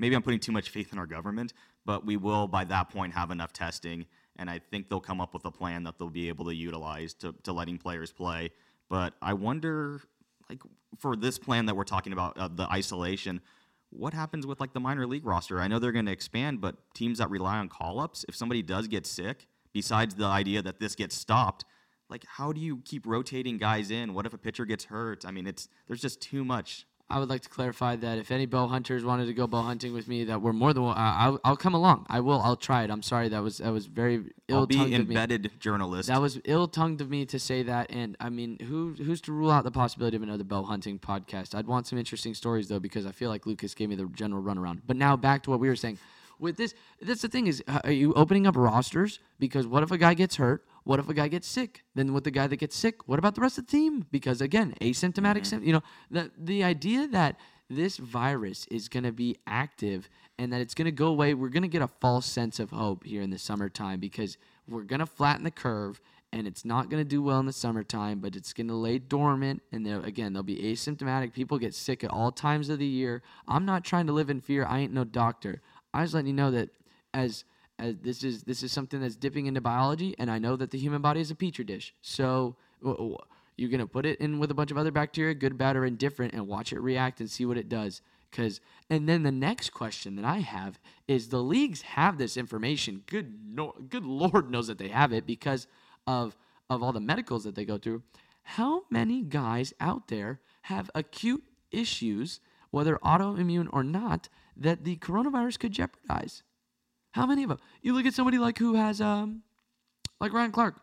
maybe I'm putting too much faith in our government, but we will by that point have enough testing, and I think they'll come up with a plan that they'll be able to utilize to, to letting players play. But I wonder, like for this plan that we're talking about, uh, the isolation. What happens with like the minor league roster? I know they're going to expand, but teams that rely on call ups, if somebody does get sick, besides the idea that this gets stopped, like how do you keep rotating guys in? What if a pitcher gets hurt? I mean, it's there's just too much. I would like to clarify that if any bow hunters wanted to go bow hunting with me, that we're more than uh, I'll, I'll come along. I will. I'll try it. I'm sorry. That was that was very I'll ill be tongued of me. embedded journalist. That was ill tongued of me to say that. And I mean, who who's to rule out the possibility of another bow hunting podcast? I'd want some interesting stories though, because I feel like Lucas gave me the general runaround. But now back to what we were saying. With this, that's the thing is, uh, are you opening up rosters? Because what if a guy gets hurt? What if a guy gets sick? Then with the guy that gets sick, what about the rest of the team? Because again, asymptomatic, mm-hmm. sym- you know, the the idea that this virus is going to be active and that it's going to go away, we're going to get a false sense of hope here in the summertime because we're going to flatten the curve and it's not going to do well in the summertime, but it's going to lay dormant. And again, they'll be asymptomatic. People get sick at all times of the year. I'm not trying to live in fear. I ain't no doctor. I was letting you know that as as this is this is something that's dipping into biology, and I know that the human body is a petri dish. So you're gonna put it in with a bunch of other bacteria, good, bad, or indifferent, and watch it react and see what it does. Cause and then the next question that I have is the leagues have this information. Good no, good Lord knows that they have it because of of all the medicals that they go through. How many guys out there have acute issues, whether autoimmune or not, that the coronavirus could jeopardize? How many of them? You look at somebody like who has um like Ryan Clark.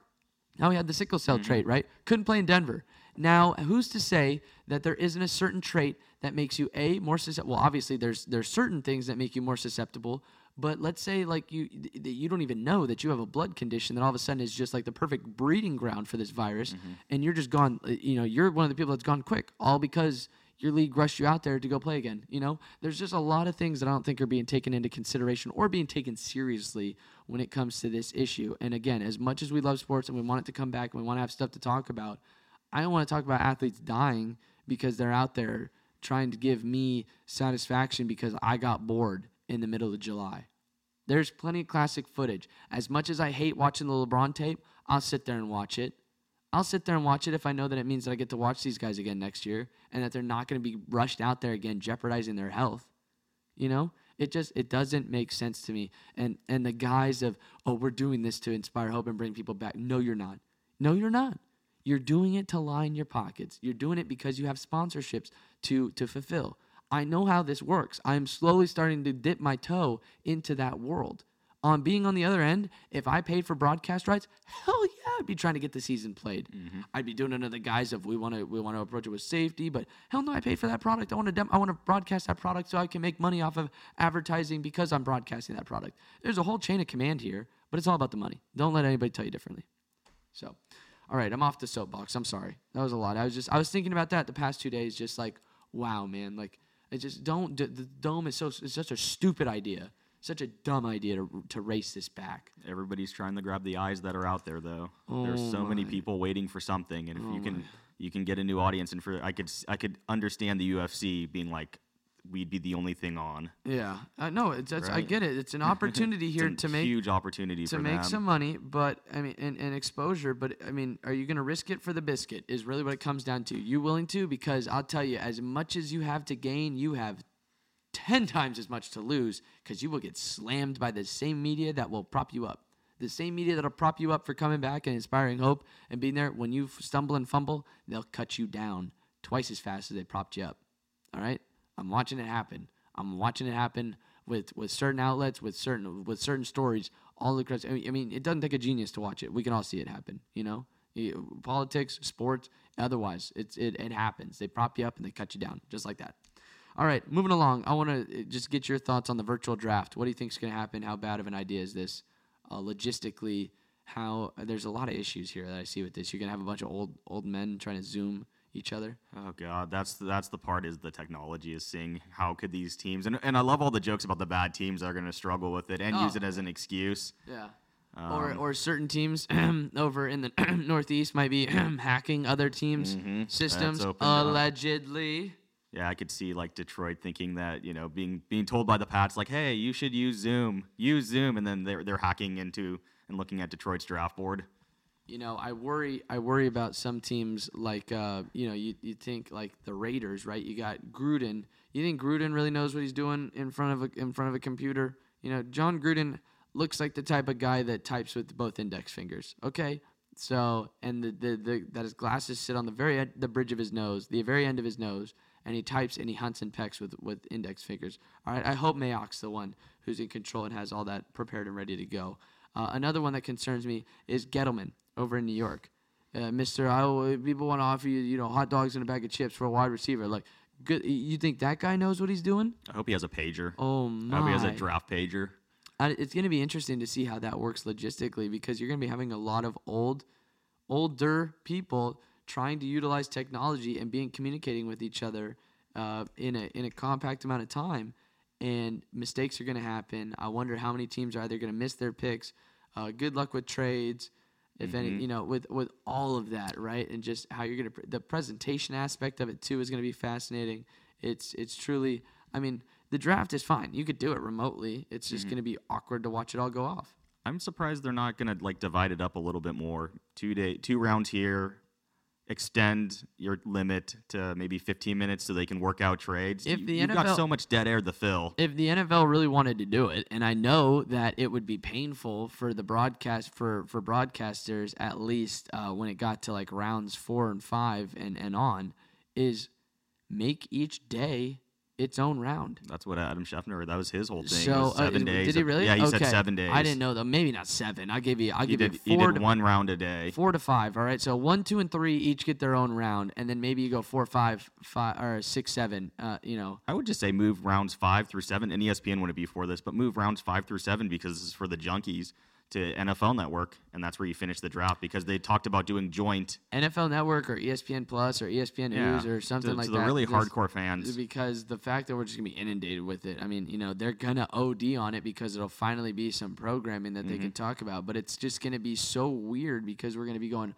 Now he had the sickle cell trait, right? Couldn't play in Denver. Now, who's to say that there isn't a certain trait that makes you a more susceptible? Well, obviously there's there's certain things that make you more susceptible, but let's say like you th- that you don't even know that you have a blood condition that all of a sudden is just like the perfect breeding ground for this virus, and you're just gone. uh, You know, you're one of the people that's gone quick, all because your league rushed you out there to go play again. You know, there's just a lot of things that I don't think are being taken into consideration or being taken seriously when it comes to this issue. And again, as much as we love sports and we want it to come back and we want to have stuff to talk about, I don't want to talk about athletes dying because they're out there trying to give me satisfaction because I got bored in the middle of July. There's plenty of classic footage. As much as I hate watching the LeBron tape, I'll sit there and watch it. I'll sit there and watch it if I know that it means that I get to watch these guys again next year and that they're not going to be rushed out there again jeopardizing their health. You know? It just it doesn't make sense to me. And and the guise of, "Oh, we're doing this to inspire hope and bring people back." No, you're not. No, you're not. You're doing it to line your pockets. You're doing it because you have sponsorships to to fulfill. I know how this works. I'm slowly starting to dip my toe into that world. On being on the other end, if I paid for broadcast rights, hell yeah, I'd be trying to get the season played. Mm-hmm. I'd be doing it under the guise of we want to we want to approach it with safety, but hell no, I paid for that product. I want to dem- I want to broadcast that product so I can make money off of advertising because I'm broadcasting that product. There's a whole chain of command here, but it's all about the money. Don't let anybody tell you differently. So, all right, I'm off the soapbox. I'm sorry. That was a lot. I was just I was thinking about that the past two days. Just like, wow, man. Like, it just don't. d- The dome is so it's such a stupid idea. Such a dumb idea to to race this back. Everybody's trying to grab the eyes that are out there, though. There's Oh so many people waiting for something, and if you can, you can get a new audience. And for I could, I could understand the UFC being like, we'd be the only thing on. Yeah, uh, no, it's, it's I get it. It's an opportunity here It's a to make huge opportunity to make them. some money, but I mean, and, and exposure. But I mean, are you going to risk it for the biscuit? Is really what it comes down to. You willing to? Because I'll tell you, as much as you have to gain, you have ten times as much to lose. Because you will get slammed by the same media that will prop you up. The same media that'll prop you up for coming back and inspiring hope and being there. When you stumble and fumble, they'll cut you down twice as fast as they propped you up. All right, I'm watching it happen. I'm watching it happen with with certain outlets, with certain with certain stories all across. I mean, I mean, it doesn't take a genius to watch it. We can all see it happen. You know, politics, sports, otherwise, it's it it happens. They prop you up and they cut you down just like that. All right, moving along. I want to just get your thoughts on the virtual draft. What do you think is going to happen? How bad of an idea is this? Uh, logistically, how there's a lot of issues here that I see with this. You're gonna have a bunch of old old men trying to zoom each other. Oh god, that's that's the part is the technology is seeing how could these teams and and I love all the jokes about the bad teams that are going to struggle with it and use Oh. it as an excuse. Yeah. or, Um, or certain teams over in the Northeast might be hacking other teams' Mhm. Systems allegedly. up. Yeah, I could see like Detroit thinking that you know being being told by the Pats like, hey, you should use Zoom, use Zoom, and then they're they're hacking into and looking at Detroit's draft board. You know, I worry. I worry about some teams like uh, you know, you you think like the Raiders, right? You got Gruden. You think Gruden really knows what he's doing in front of a in front of a computer? You know, Jon Gruden looks like the type of guy that types with both index fingers. Okay, so and the the, the that his glasses sit on the very end, the bridge of his nose, the very end of his nose, and he types and he hunts and pecks with with index fingers. All right, I hope Mayock's the one who's in control and has all that prepared and ready to go. Uh, another one that concerns me is Gettleman over in New York. Uh, Mister, I people want to offer you, you know, hot dogs and a bag of chips for a wide receiver. Like, good. You think that guy knows what he's doing? I hope he has a pager. Oh I my! hope he has a draft pager. I, it's going to be interesting to see how that works logistically because you're going to be having a lot of old, older people trying to utilize technology and being communicating with each other uh, in a in a compact amount of time, and mistakes are going to happen. I wonder how many teams are either going to miss their picks. Uh, good luck with trades, if any, you know, with with all of that, right? And just how you're going to the presentation aspect of it too is going to be fascinating. It's it's truly, I mean, the draft is fine. You could do it remotely. It's just going to be awkward to watch it all go off. I'm surprised they're not gonna like divide it up a little bit more. Two day, two rounds here. Extend your limit to maybe 15 minutes so they can work out trades. If You- the you've got so much dead air to fill. if the NFL really wanted to do it, and I know that it would be painful for the broadcast for for broadcasters at least uh, when it got to like rounds four and five and and on, is make each day its own round. That's what Adam Schefter. That was his whole thing. So uh, seven is- days. Did he really? Yeah, he okay. said seven days. I didn't know though. Maybe not seven. I'll give you. I'll give did. you He four did to, one round a day. four to five. All right. So one, two, and three each get their own round, and then maybe you go four, five, five, or six, seven. Uh, you know, I would just say move rounds five through seven. And ESPN wouldn't be for this, but move rounds five through seven because this is for the junkies to NFL Network, and that's where you finish the draft because they talked about doing joint. NFL Network or ESPN Plus or ESPN News or something to, like to that. the really Just- hardcore fans. because the fact that we're just gonna be inundated with it. I mean, you know, they're gonna OD on it because it'll finally be some programming that Mm-hmm. they can talk about. But it's just gonna be so weird because we're gonna be going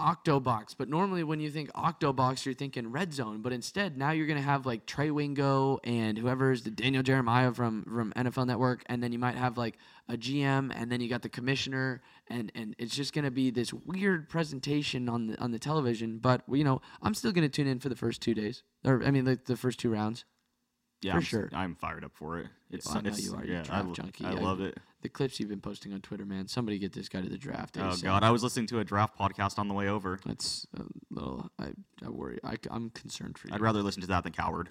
Octobox. But normally when you think Octobox, you're thinking Red Zone. But instead, now you're gonna have like Trey Wingo and whoever's the Daniel Jeremiah from from NFL Network, and then you might have like a GM, and then you got the commissioner, and and it's just gonna be this weird presentation on the on the television. But you know, I'm still gonna tune in for the first two days, or I mean, like the first two rounds. Yeah, for I'm, sure. I'm fired up for it. It's, I know it's oh, you are. You're yeah, I, draft lo- junkie. I Yeah, love it. The clips you've been posting on Twitter, man. Somebody get this guy to the draft. Oh ASAP. god, I was listening to a draft podcast on the way over. That's a little. I I worry. I, am concerned for you. I'd rather listen to that than Cowherd.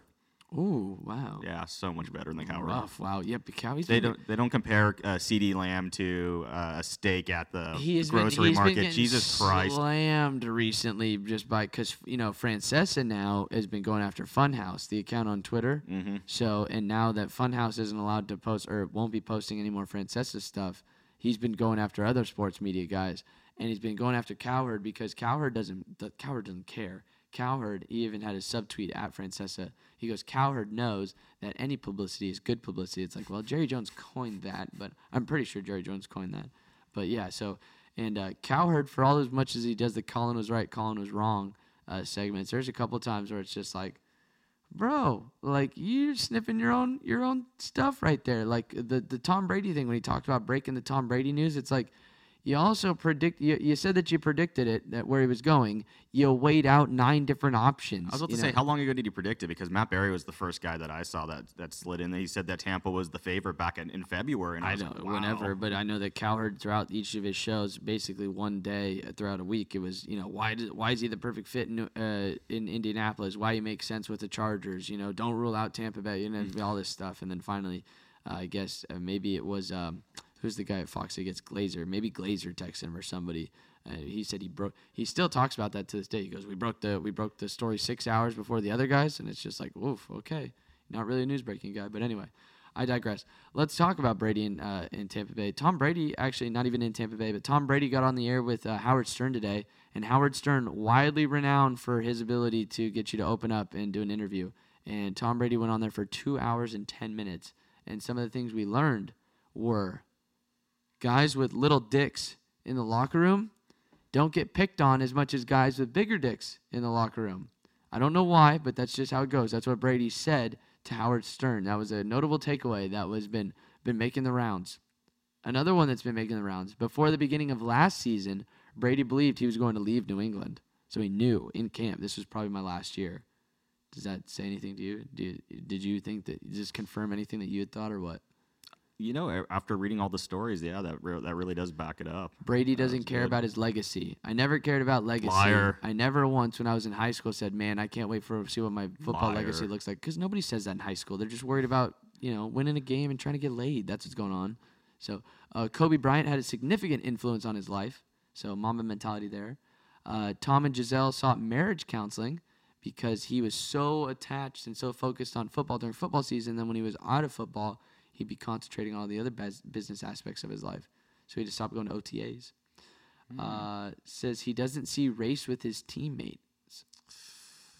Ooh, wow. Yeah, so much better than Cowherd. Rough. Wow. Yep. Yeah, Cow. They don't. They don't compare uh, CeeDee Lamb to uh, a steak at the He has been, grocery he's been market. getting Jesus Christ! slammed recently just by because you know Francesa now has been going after Funhouse, the account on Twitter. Mm-hmm. So and now that Funhouse isn't allowed to post or won't be posting any more Francesa stuff, he's been going after other sports media guys, and he's been going after Cowherd because Cowherd doesn't. The Cowherd doesn't care. Cowherd, he even had a subtweet at Francesa. He goes, Cowherd knows that any publicity is good publicity. It's like, well, Jerry Jones coined that, but I'm pretty sure Jerry Jones coined that. But yeah, so and uh, Cowherd, for all as much as he does the Colin was right, Colin was wrong uh, segments, there's a couple times where it's just like, bro, like you're sniffing your own your own stuff right there. Like the the Tom Brady thing when he talked about breaking the Tom Brady news, it's like you also predict you, you said that you predicted it that where he was going. You weighed out nine different options. I was about to say, how long ago did you predict it? Because Matt Barrie was the first guy that I saw that that slid in. He said that Tampa was the favorite back in, in February. And I, I know, like, whenever, but I know that Cowherd throughout each of his shows, basically one day uh, throughout a week, it was you know why does, why is he the perfect fit in uh, in Indianapolis? Why he makes sense with the Chargers? You know, don't rule out Tampa Bay. You know, all this stuff, and then finally, uh, I guess uh, maybe it was um, who's the guy at Fox that gets Glazer? Maybe Glazer texted him or somebody. He said he broke. He still talks about that to this day. He goes, "We broke the we broke the story six hours before the other guys," and it's just like, "Oof, okay." Not really a news breaking guy, but anyway. I digress. Let's talk about Brady in, uh, in Tampa Bay. Tom Brady, actually, not even in Tampa Bay, but Tom Brady got on the air with uh, Howard Stern today, and Howard Stern, widely renowned for his ability to get you to open up and do an interview. And Tom Brady went on there for two hours and 10 minutes. And some of the things we learned were guys with little dicks in the locker room don't get picked on as much as guys with bigger dicks in the locker room. I don't know why, but that's just how it goes. That's what Brady said to Howard Stern. That was a notable takeaway that was been been making the rounds. Another one that's been making the rounds. Before the beginning of last season, Brady believed he was going to leave New England. So he knew in camp this was probably my last year. Does that say anything to you? You, did you think that does this confirm anything that you had thought or what? You know, after reading all the stories, yeah, that re- that really does back it up. Brady doesn't care good. about his legacy. I never cared about legacy. Liar. I never once, when I was in high school, said, "Man, I can't wait for see what my football legacy looks like." Because nobody says that in high school. They're just worried about you know winning a game and trying to get laid. That's what's going on. So uh, Kobe Bryant had a significant influence on his life. So Mamba mentality there. Uh, Tom and Giselle sought marriage counseling because he was so attached and so focused on football during football season. Then when he was out of football, he'd be concentrating on all the other bus- business aspects of his life. So he just stopped going to OTAs. Uh, says he doesn't see race with his teammates.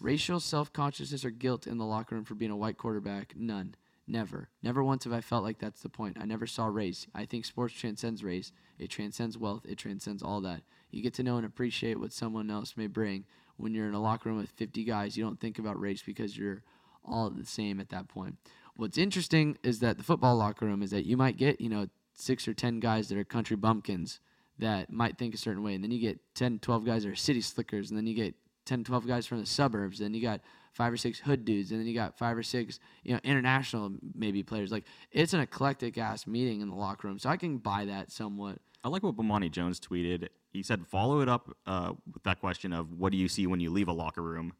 Racial self consciousness or guilt in the locker room for being a white quarterback? None. Never. Never once have I felt like that's the point. I never saw race. I think sports transcends race. It transcends wealth. It transcends all that. You get to know and appreciate what someone else may bring. When you're in a locker room with 50 guys, you don't think about race because you're all the same at that point. What's interesting is that the football locker room is that you might get, you know, six or 10 guys that are country bumpkins that might think a certain way. And then you get 10, 12 guys that are city slickers. And then you get 10, 12 guys from the suburbs. Then you got five or six hood dudes. And then you got five or six, you know, international maybe players. Like it's an eclectic ass meeting in the locker room. So I can buy that somewhat. I like what Bomani Jones tweeted. He said, "Follow it up uh, with that question of what do you see when you leave a locker room."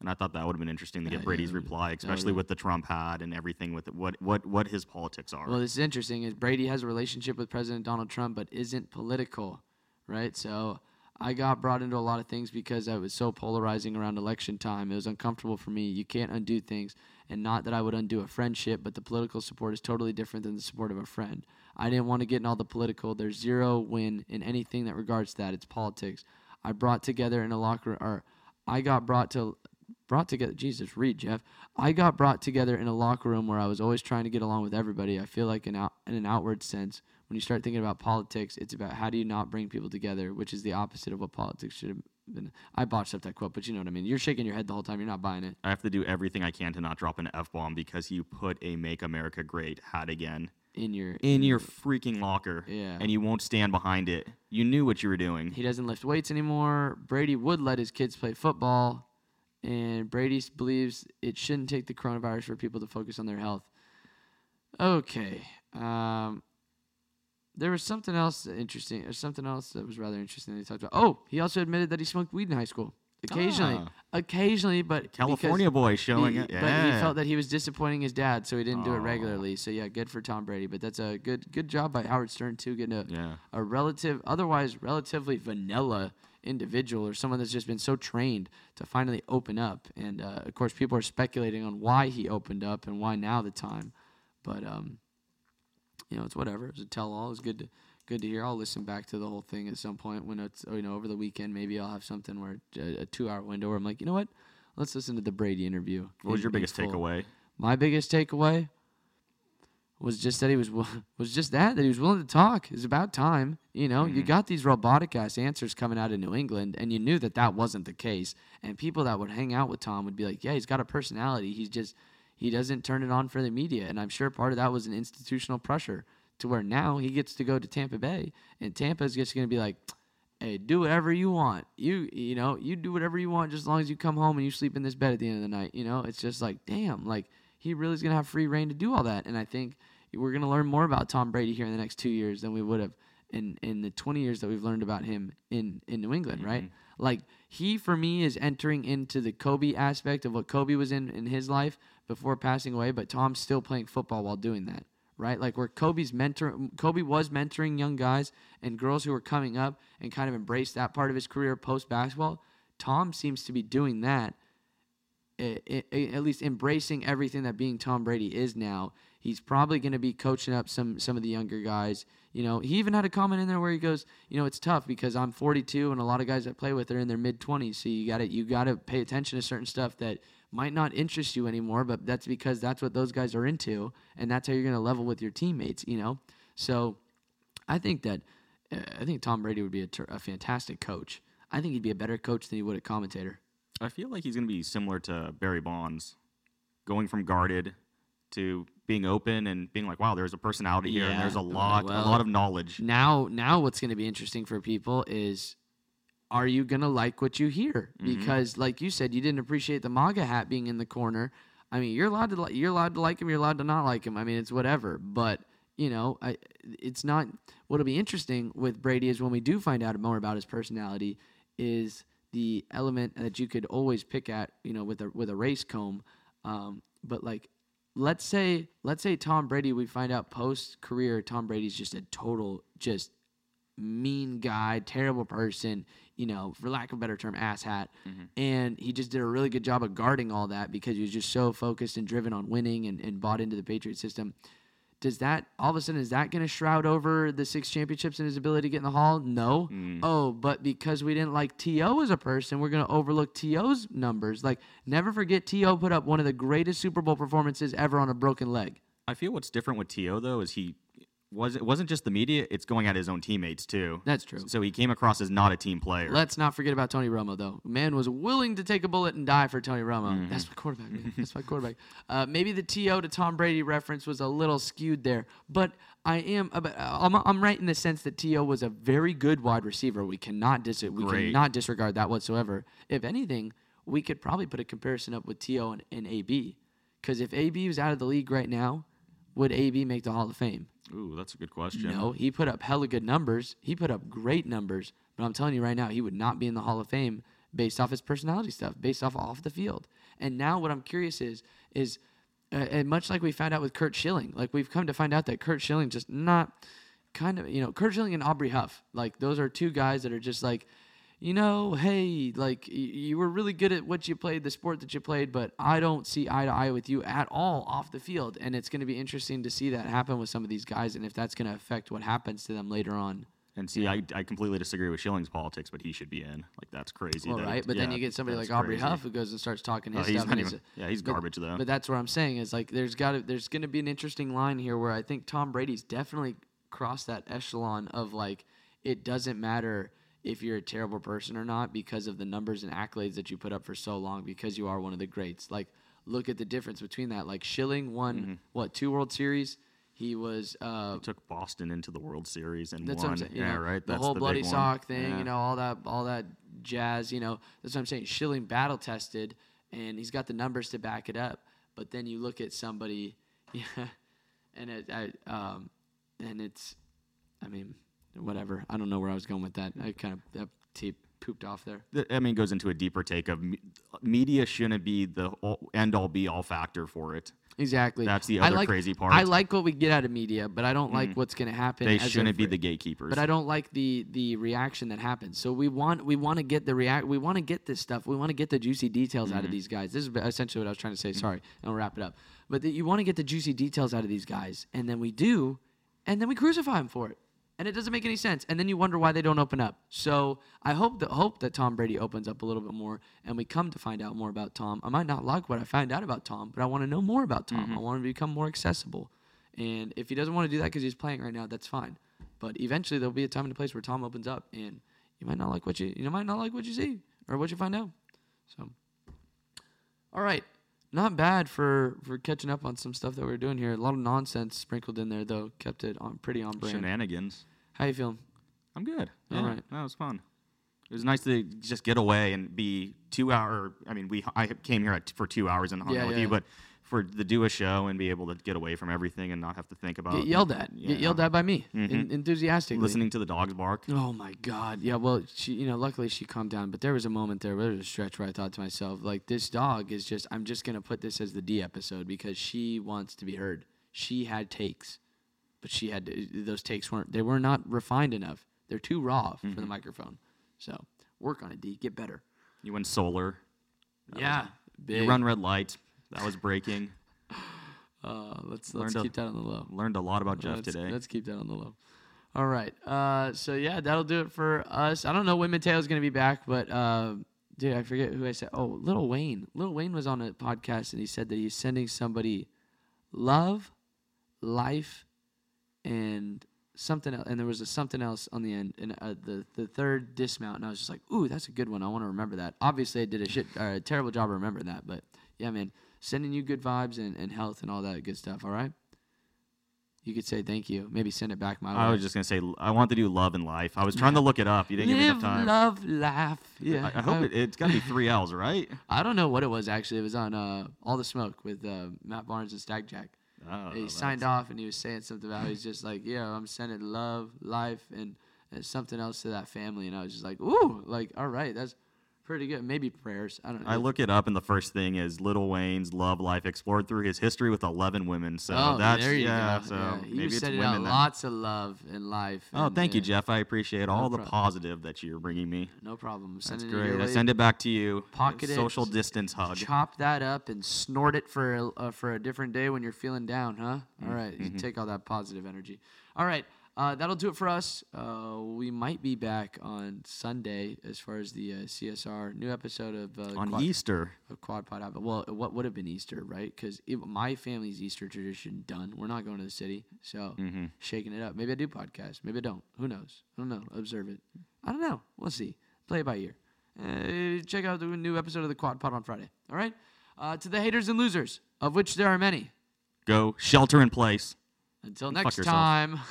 And I thought that would have been interesting to get yeah, Brady's would- reply, especially with the Trump hat and everything with it, what what what his politics are. Well, this is interesting. Is Brady has a relationship with President Donald Trump, but isn't political, right? So I got brought into a lot of things because I was so polarizing around election time. It was uncomfortable for me. You can't undo things, and not that I would undo a friendship, but the political support is totally different than the support of a friend. I didn't want to get in all the political. There's zero win in anything that regards that. It's politics. I brought together in a locker, or I got brought to brought together. Jesus, read Jeff. I got brought together in a locker room where I was always trying to get along with everybody. I feel like in out in an outward sense, when you start thinking about politics, it's about how do you not bring people together, which is the opposite of what politics should have been. I botched up that quote, but you know what I mean. You're shaking your head the whole time. You're not buying it. I have to do everything I can to not drop an f bomb because you put a "Make America Great" hat again In your in your freaking locker, Yeah. and you won't stand behind it. You knew what you were doing. He doesn't lift weights anymore. Brady would let his kids play football, and Brady believes it shouldn't take the coronavirus for people to focus on their health. Okay. Um, there was something else interesting, or something else that was rather interesting that he talked about. Oh, he also admitted that he smoked weed in high school. Occasionally, Ah. occasionally, but California boy showing he, it. Yeah. But he felt that he was disappointing his dad, so he didn't do it regularly. So yeah, good for Tom Brady. But that's a good good job by Howard Stern too, getting a Yeah. a relative, otherwise relatively vanilla individual or someone that's just been so trained to finally open up. And uh, of course, people are speculating on why he opened up and why now the time. But um, you know, it's whatever. It's a tell-all. It's good to good to hear. I'll listen back to the whole thing at some point when it's you know over the weekend. Maybe I'll have something where a, a two-hour window where I'm like, you know what? Let's listen to the Brady interview. What was in- your biggest takeaway? My biggest takeaway was just that he was was just that that he was willing to talk. It's about time, you know. You mm-hmm. got these robotic ass answers coming out of New England, and you knew that that wasn't the case. And people that would hang out with Tom would be like, "Yeah, he's got a personality. He's just he doesn't turn it on for the media." And I'm sure part of that was an institutional pressure to where now he gets to go to Tampa Bay, and Tampa's just going to be like. Hey, do whatever you want. You you know, you do whatever you want just as long as you come home and you sleep in this bed at the end of the night. You know, it's just like, damn, like he really is gonna have free reign to do all that. And I think we're gonna learn more about Tom Brady here in the next two years than we would have in in the 20 years that we've learned about him in in New England, right? Mm-hmm. Like he for me is entering into the Kobe aspect of what Kobe was in in his life before passing away, but Tom's still playing football while doing that. Right, like where Kobe's mentor, Kobe was mentoring young guys and girls who were coming up and kind of embraced that part of his career post basketball. Tom seems to be doing that i- i- at least embracing everything that being Tom Brady is now. He's probably going to be coaching up some some of the younger guys. You know, he even had a comment in there where he goes, you know, it's tough because I'm 42 and a lot of guys I play with are in their mid 20s. So you got to you got to pay attention to certain stuff that might not interest you anymore, but that's because that's what those guys are into, and that's how you're going to level with your teammates. You know, so I think that uh, I think Tom Brady would be a, ter- a fantastic coach. I think he'd be a better coach than he would a commentator. I feel like he's going to be similar to Barry Bonds, going from guarded to being open and being like, wow, there's a personality here and there's a lot, well- a lot of knowledge. Now, now what's going to be interesting for people is are you going to like what you hear? Mm-hmm. Because like you said, you didn't appreciate the MAGA hat being in the corner. I mean, you're allowed to li- you're allowed to like him, you're allowed to not like him. I mean, it's whatever. But you know, I, it's not. What'll be interesting with Brady is when we do find out more about his personality, is the element that you could always pick at, you know, with a with a race comb. Um, but like, let's say let's say Tom Brady, we find out post career, Tom Brady's just a total just mean guy, terrible person, you know, for lack of a better term, asshat. Mm-hmm. And he just did a really good job of guarding all that because he was just so focused and driven on winning and, and bought into the Patriot system. Does that all of a sudden is that going to shroud over the six championships and his ability to get in the hall? No. Mm. Oh, but because we didn't like TO as a person, we're going to overlook TO's numbers. Like, never forget TO put up one of the greatest Super Bowl performances ever on a broken leg. I feel what's different with TO though is he was it wasn't just the media; it's going at his own teammates too. That's true. So he came across as not a team player. Let's not forget about Tony Romo, though. Man was willing to take a bullet and die for Tony Romo. That's my quarterback. Man. That's my quarterback. Uh, maybe the TO to Tom Brady reference was a little skewed there, but I am. I'm, I'm right in the sense that TO was a very good wide receiver. We cannot dis- we cannot disregard that whatsoever. If anything, we could probably put a comparison up with TO and, and AB, because if AB was out of the league right now, would AB make the Hall of Fame? Ooh, that's a good question. No, he put up hella good numbers. He put up great numbers. But I'm telling you right now, he would not be in the Hall of Fame based off his personality stuff, based off off the field. And now what I'm curious is, is, uh, and much like we found out with Curt Schilling, like we've come to find out that Curt Schilling just not kind of, you know, Curt Schilling and Aubrey Huff, like those are two guys that are just like, you know, hey, like you were really good at what you played, the sport that you played, but I don't see eye to eye with you at all off the field. And it's going to be interesting to see that happen with some of these guys and if that's going to affect what happens to them later on. And see, I, I completely disagree with Schilling's politics, but he should be in. Like that's crazy. Well, that- right, but then you get somebody like Aubrey crazy. Huff who goes and starts talking Oh, his he's stuff. it's- yeah, he's but- garbage, though. But that's what I'm saying is like there's got to there's going to be an interesting line here where I think Tom Brady's definitely crossed that echelon of like it doesn't matter if you're a terrible person or not because of the numbers and accolades that you put up for so long because you are one of the greats. Like look at the difference between that. Like Schilling won Mm-hmm. what two World Series. He was uh, took Boston into the World Series and that's won. what I'm saying. yeah, know, right. The That's whole the bloody sock one. thing, Yeah. you know, all that, all that jazz. You know, that's what I'm saying. Schilling battle tested, and he's got the numbers to back it up. But then you look at somebody, yeah, and it, I, um, and it's, I mean, whatever. I don't know where I was going with that. I kind of that tape pooped off there. I mean, it goes into a deeper take of me- media shouldn't be the end all be all factor for it. Exactly. That's the other like- crazy part. I like what we get out of media, but I don't like mm. what's going to happen. They shouldn't be the gatekeepers. but I don't like the the reaction that happens. So we want we want to get the react we want to get this stuff. We want to get the juicy details out of mm-hmm. these guys. This is essentially what I was trying to say. Mm-hmm. Sorry, and I'll wrap it up. But that you want to get the juicy details out of these guys, and then we do, and then we crucify them for it, and it doesn't make any sense. And then you wonder why they don't open up. So I hope that hope that Tom Brady opens up a little bit more, and we come to find out more about Tom. I might not like what I find out about Tom, but I want to know more about Tom. I mm-hmm. want to become more accessible. And if he doesn't want to do that because he's playing right now, that's fine. But eventually there'll be a time and a place where Tom opens up, and you might not like what you you might not like what you see or what you find out. So, all right, not bad for for catching up on some stuff that we are doing here. A lot of nonsense sprinkled in there though, kept it on pretty on brand. Shenanigans. How you feeling? I'm good. All Yeah, right. that was fun. It was nice to just get away and be two hour. I mean, we I came here at, for two hours and hung Yeah, out with yeah. you, but for the do a show and be able to get away from everything and not have to think about Get yelled at. yeah, Get yelled at by me, Mhm. en- enthusiastically. listening to the dogs bark. Oh my God! Yeah, well, she, you know, luckily she calmed down. But there was a moment there, where there was a stretch where I thought to myself, like, this dog is just. I'm just gonna put this as the D episode because she wants to be heard. She had takes, but she had those takes weren't. They were not refined enough. They're too raw for the microphone. So work on it, D. Get better. You went solar. yeah, big. You run red light. That was breaking. Uh, let's let's Learned a- keep that on the low. Learned a lot about Jeff let's, today. Let's keep that on the low. All right. Uh, so yeah, that'll do it for us. I don't know when Matteo's gonna be back, but uh, dude, I forget who I said. Oh, Lil Wayne. Lil Wayne was on a podcast and he said that he's sending somebody love, life, and something else. And there was a something else on the end, and uh, the the third dismount. And I was just like, ooh, that's a good one. I want to remember that. Obviously, I did a shit, uh, a terrible job of remembering that, but yeah, man, sending you good vibes and, and health and all that good stuff. All right. You could say thank you. Maybe send it back my way. I was just gonna say I want to do love and life. I was trying to look it up. You didn't give me enough time. love, laugh. Yeah. I, I hope it, it's got to be three L's, right? I don't know what it was actually. It was on uh, All the Smoke with uh, Matt Barnes and Stag Jack. Oh, he signed off and he was saying something about he's just like, yeah, I'm sending love, life, and, and something else to that family. And I was just like, ooh, like, all right, that's pretty good. Maybe prayers. I don't know. I look it up, and the first thing is Lil Wayne's love life explored through his history with 11 women. So oh, that's there you yeah. go. So yeah. Maybe was it's sending women. lots of love in life. Oh, and, thank you, Jeff. I appreciate all the positive that you're bringing me. No problem. That's Sending it great. I send it back to you. Pocket it, Social distance hug. Chop that up and snort it for a, uh, for a different day when you're feeling down, huh? Mm, All right, mm-hmm. you take all that positive energy. All right, uh, that'll do it for us. Uh, we might be back on Sunday as far as the uh, CSR new episode of uh, On Quad, Easter. of Quad Pod. Well, what would have been Easter, right? Because my family's Easter tradition done. We're not going to the city, so Mm-hmm. shaking it up. Maybe I do podcast. Maybe I don't. Who knows? I don't know. Observe it. I don't know. We'll see. Play it by ear. Uh, check out the new episode of the Quad Pod on Friday. All right. Uh, to the haters and losers, of which there are many. Go shelter in place. Until next time.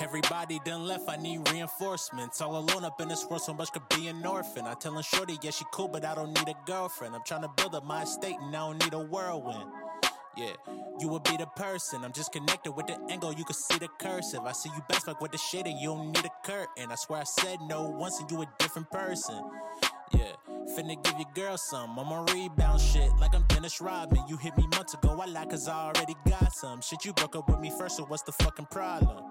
everybody done left, I need reinforcements. All alone up in this world, so much could be an orphan. I tellin' Shorty, yeah, she cool, but I don't need a girlfriend. I'm trying to build up my estate and I don't need a whirlwind. Yeah, you would be the person. I'm just connected with the angle, you can see the cursive. I see you best fuck with the shit and you don't need a curtain. I swear I said no once and you a different person. Yeah, finna give your girl some. I'ma rebound shit like I'm Dennis Rodman. You hit me months ago, I lied cause I already got some. Shit, you broke up with me first, so what's the fucking problem?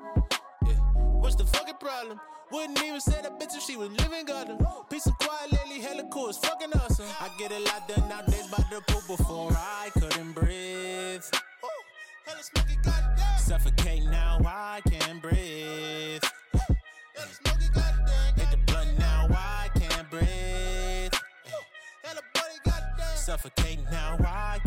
What's the fucking problem? Wouldn't even say that bitch if she was living gutter. Peace and quiet lately, hella cool, it's fucking awesome. I get a lot done nowadays by the pool before I couldn't breathe. Suffocate now, I can't breathe. Hit the blunt now, I can't breathe. Suffocate now, I.